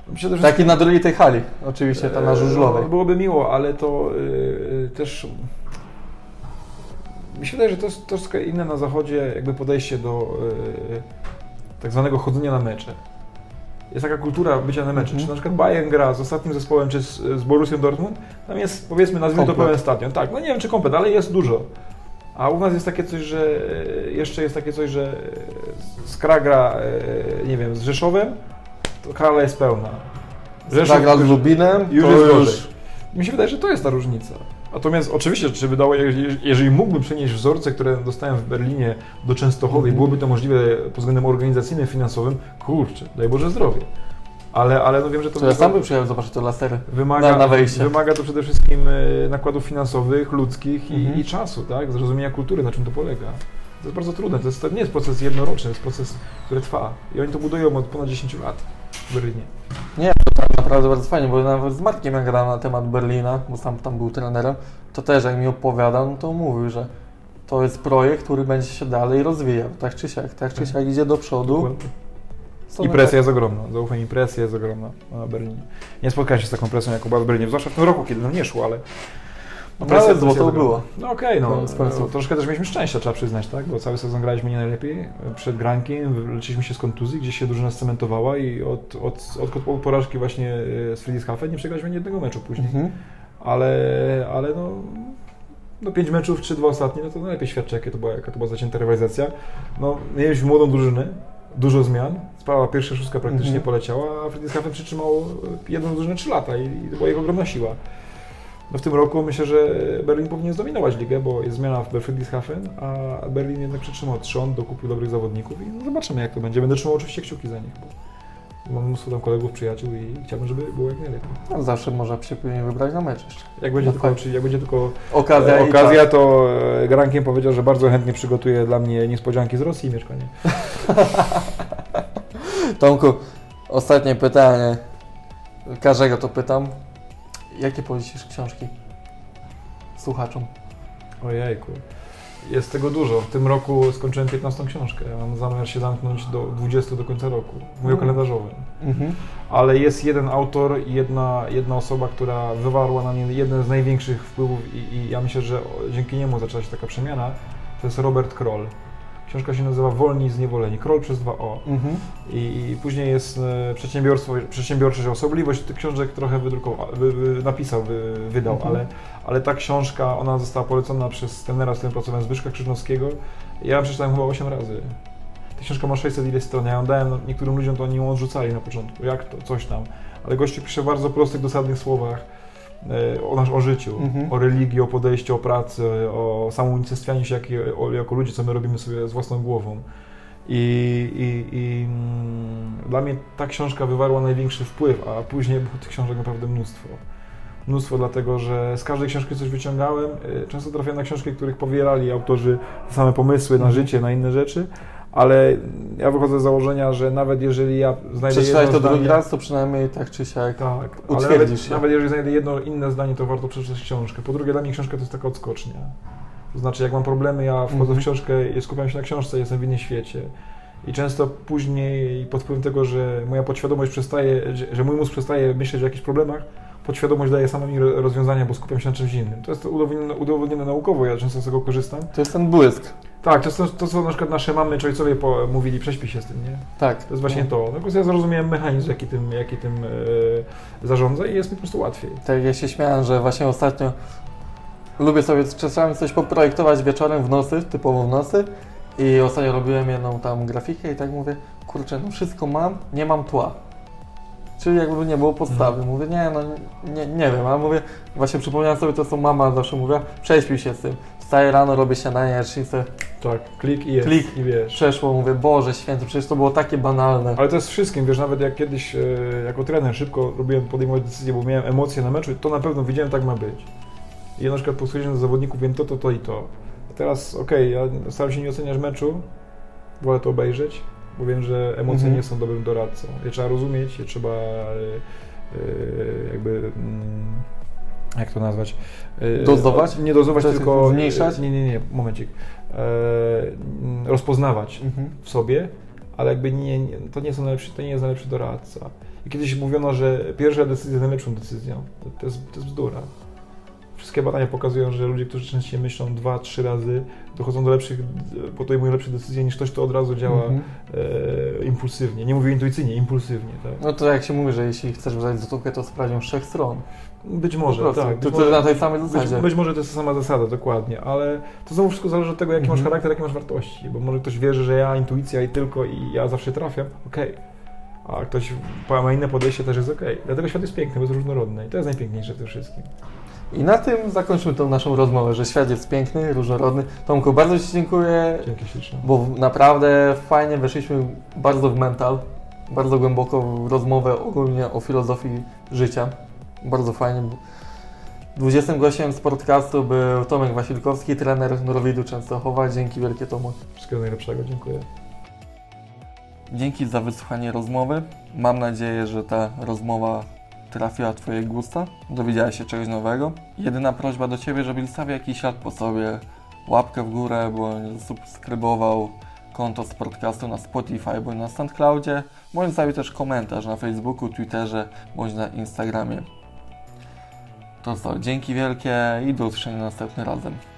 Myślę, że Taki na drugiej tej hali, oczywiście, ta na Żużlowej. E, Byłoby miło, ale to y, też. Mi się wydaje, że to jest troszkę inne na zachodzie, jakby podejście do y, tak zwanego chodzenia na mecze. Jest taka kultura bycia na mecze. Mhm. Czy na przykład Bayern gra z ostatnim zespołem, czy z, z Borussią Dortmund, tam jest powiedzmy, nazwijmy to pełen stadion. Tak, no nie wiem czy komplet, ale jest dużo. A u nas jest takie coś, że y, jeszcze jest takie coś, że y, Skra gra, y, nie wiem, z Rzeszowem, to hala jest pełna. Zagrał z Lubinem, już to jest już... gorzej. Mi się wydaje, że to jest ta różnica. Natomiast oczywiście, czy wydało, jeżeli- jeżeli mógłbym przenieść wzorce, które dostałem w Berlinie do Częstochowy i Mhm. byłoby to możliwe pod względem organizacyjnym, finansowym, kurczę, daj Boże zdrowie. Ale, ale no wiem, że to ja sam bym przyjechał zobaczyć te lasery. wymaga, na- na wejście. wymaga to przede wszystkim e, nakładów finansowych, ludzkich i, Mhm. i czasu, tak? Zrozumienia kultury, na czym to polega. To jest bardzo trudne, to, jest, to nie jest proces jednoroczny, to jest proces, który trwa. I oni to budują od ponad 10 lat w Berlinie. Nie, to tak naprawdę bardzo fajnie, bo nawet z Markiem jak gadałem na temat Berlina, bo sam tam był trenerem, to też jak mi opowiadał, no to mówił, że to jest projekt, który będzie się dalej rozwijał, tak czy siak, tak czy siak idzie do przodu. Dokładnie. I presja jest ogromna, zaufaj mi, presja jest ogromna na Berlinie. Nie spotkałem się z taką presją, jak była w Berlinie, zwłaszcza w tym roku, kiedy nam nie szło, ale... No, presja- ale złoto presja jest było. No okej, no, Koniec końców. no, troszkę też mieliśmy szczęścia, trzeba przyznać, tak? Bo cały sezon graliśmy nie najlepiej, przed grankiem, leczyliśmy się z kontuzji, gdzieś się drużyna scementowała i od, od, od, od porażki właśnie e, z Friedrichshafen nie przegraliśmy ani jednego meczu później. Mhm. Ale, ale no, no pięć meczów, trzy, dwa ostatnie, no to najlepiej świadczy, jakie to była, jaka to była zacięta rywalizacja. No, mieliśmy młodą drużynę, dużo zmian, sprawa pierwsza szóstka praktycznie Mhm. poleciała, a Friedrichshafen przytrzymał jedną drużynę trzy lata i, i to była jego ogromna siła. No w tym roku myślę, że Berlin powinien zdominować ligę, bo jest zmiana w Friedrichshafen, a Berlin jednak przytrzymał trzon, dokupił dobrych zawodników i no zobaczymy jak to będzie. Będę trzymał oczywiście kciuki za nich, bo mam mnóstwo tam kolegów, przyjaciół i chciałbym, żeby było jak najlepiej. No, zawsze można się później wybrać na mecz jeszcze. Jak będzie, tylko, czyli jak będzie tylko Okazja, e, okazja to e, Grankiem powiedział, że bardzo chętnie przygotuje dla mnie niespodzianki z Rosji i mieszkanie. Tomku, ostatnie pytanie. Każdego to pytam. Jakie polecisz książki słuchaczom? Ojejku. Jest tego dużo. W tym roku skończyłem 15 książkę. Ja mam zamiar się zamknąć do 20 do końca roku. Mówię o Mm. kalendarzowym. Mhm. Ale jest jeden autor i jedna, jedna osoba, która wywarła na mnie jeden z największych wpływów i, i ja myślę, że o- dzięki niemu zaczęła się taka przemiana. To jest Robert Kroll. Książka się nazywa Wolni i zniewoleni. Kroll przez dwa O. Mhm. I, I później jest e, przedsiębiorstwo, przedsiębiorczość, osobliwość. Tych książek trochę wydrukował, wy, wy, napisał, wy, wydał, Mhm. ale, ale ta książka, ona została polecona przez trenera, z którym pracowałem, Zbyszka Krzyżnowskiego. Ja ją przeczytałem chyba 8 razy. Ta książka ma 600 ileś stron. Ja ją dałem no, niektórym ludziom, to oni ją odrzucali na początku. Jak to? Coś tam. Ale gościu pisze w bardzo prostych, dosadnych słowach o, nasz, o życiu, Mhm. o religii, o podejściu, o pracy, o samounicestwianiu się jak, o, jako ludzie, co my robimy sobie z własną głową. I, i, i mm, dla mnie ta książka wywarła największy wpływ, a później było tych książek naprawdę mnóstwo. Mnóstwo, dlatego że z każdej książki coś wyciągałem. Y, Często trafiałem na książki, których powierali autorzy same pomysły na życie, na inne rzeczy, ale ja wychodzę z założenia, że nawet jeżeli ja znajdę Przeczytałeś jedno to drugi zdanie, raz, to przynajmniej tak czy siak. tak, Utwierdzisz nawet, się. nawet jeżeli znajdę jedno inne zdanie, to warto przeczytać książkę. Po drugie, dla mnie książka to jest taka odskocznia. To znaczy, jak mam problemy, ja wchodzę Mhm. w książkę i skupiam się na książce, jestem w innym świecie. I często później, pod wpływem tego, że moja podświadomość przestaje, że mój mózg przestaje myśleć o jakichś problemach, podświadomość daje sama mi ro- rozwiązania, bo skupiam się na czymś innym. To jest udowodnione, udowodnione naukowo, ja często z tego korzystam. To jest ten błysk. Tak, to, jest to, to co na przykład nasze mamy czy ojcowie po, mówili, prześpij się z tym, nie? Tak. To jest właśnie No. to. No, po prostu ja zrozumiałem mechanizm, jaki tym, jaki tym e, zarządza i jest mi po prostu łatwiej. Tak, ja się śmiałem, że właśnie ostatnio lubię sobie czasami coś poprojektować wieczorem w nocy, typowo w nocy i ostatnio robiłem jedną tam grafikę i tak mówię, kurczę, no wszystko mam, nie mam tła. Czyli jakby nie było podstawy. Mówię, nie, no nie, nie wiem, ale mówię, właśnie przypomniałem sobie to, co mama zawsze mówiła, prześpił się z tym. Wstaję rano, robię śniadanie, jasznicę, Tak, klik i jest. Klik. I wiesz. przeszło, mówię, Boże święty, przecież to było takie banalne. Ale to jest wszystkim, wiesz, nawet jak kiedyś e, jako trener szybko robiłem, podejmować decyzje, bo miałem emocje na meczu, to na pewno wiedziałem, tak ma być. I ja na przykład po słuchaniu do zawodników wiem to, to, to i to. A teraz, okej, ja staram się nie oceniać meczu, wolę to obejrzeć, bo wiem, że emocje Mhm. nie są dobrym doradcą. Je trzeba rozumieć, je trzeba e, e, jakby... Mm, jak to nazwać? E, Dozować? Nie dozować, tylko... zmniejszać? Nie, nie, nie, momencik. Mm, rozpoznawać Mhm. w sobie, ale jakby nie, nie, to, nie są najlepszy, to nie jest najlepszy doradca. I kiedyś mówiono, że pierwsza decyzja jest najlepszą decyzją. To, to, jest, to jest bzdura. Wszystkie badania pokazują, że ludzie, którzy częściej myślą dwa, trzy razy, dochodzą do lepszych, podejmują lepsze decyzje niż ktoś, kto od razu działa Mhm. e, impulsywnie. Nie mówię intuicyjnie, impulsywnie. Tak? No to jak się mówi, że jeśli chcesz wydać złotówkę, to sprawdzią z trzech stron. Być może, prostu. tak. To, Być to może, na tej samej być, zasadzie. być może to jest ta sama zasada, dokładnie, ale to znowu wszystko zależy od tego, jaki masz Mhm. charakter, jakie masz wartości, bo może ktoś wierzy, że ja intuicja i tylko i ja zawsze trafiam, okej. A ktoś ma inne podejście, też jest okej. Dlatego świat jest piękny, bo jest różnorodny i to jest najpiękniejsze w tym wszystkim. I na tym zakończmy tą naszą rozmowę, że świat jest piękny, różnorodny. Tomku, bardzo Ci dziękuję, Dzięki ślicznie. bo naprawdę fajnie weszliśmy bardzo w mental, bardzo głęboko w rozmowę ogólnie o filozofii życia. Bardzo fajnie. 20 gościem z podcastu był Tomek Wasilkowski, trener Norwidu Częstochowa. Dzięki wielkie Tomek. Wszystkiego najlepszego, dziękuję. Dzięki za wysłuchanie rozmowy. Mam nadzieję, że ta rozmowa trafiła Twoje gusta, dowiedziałeś się czegoś nowego. Jedyna prośba do Ciebie, żebyś zostawił jakiś ślad po sobie, łapkę w górę, bądź subskrybował konto z podcastu na Spotify bądź na SoundCloudzie, bądź zostawił też komentarz na Facebooku, Twitterze bądź na Instagramie. To co, dzięki wielkie i do usłyszenia następnym razem.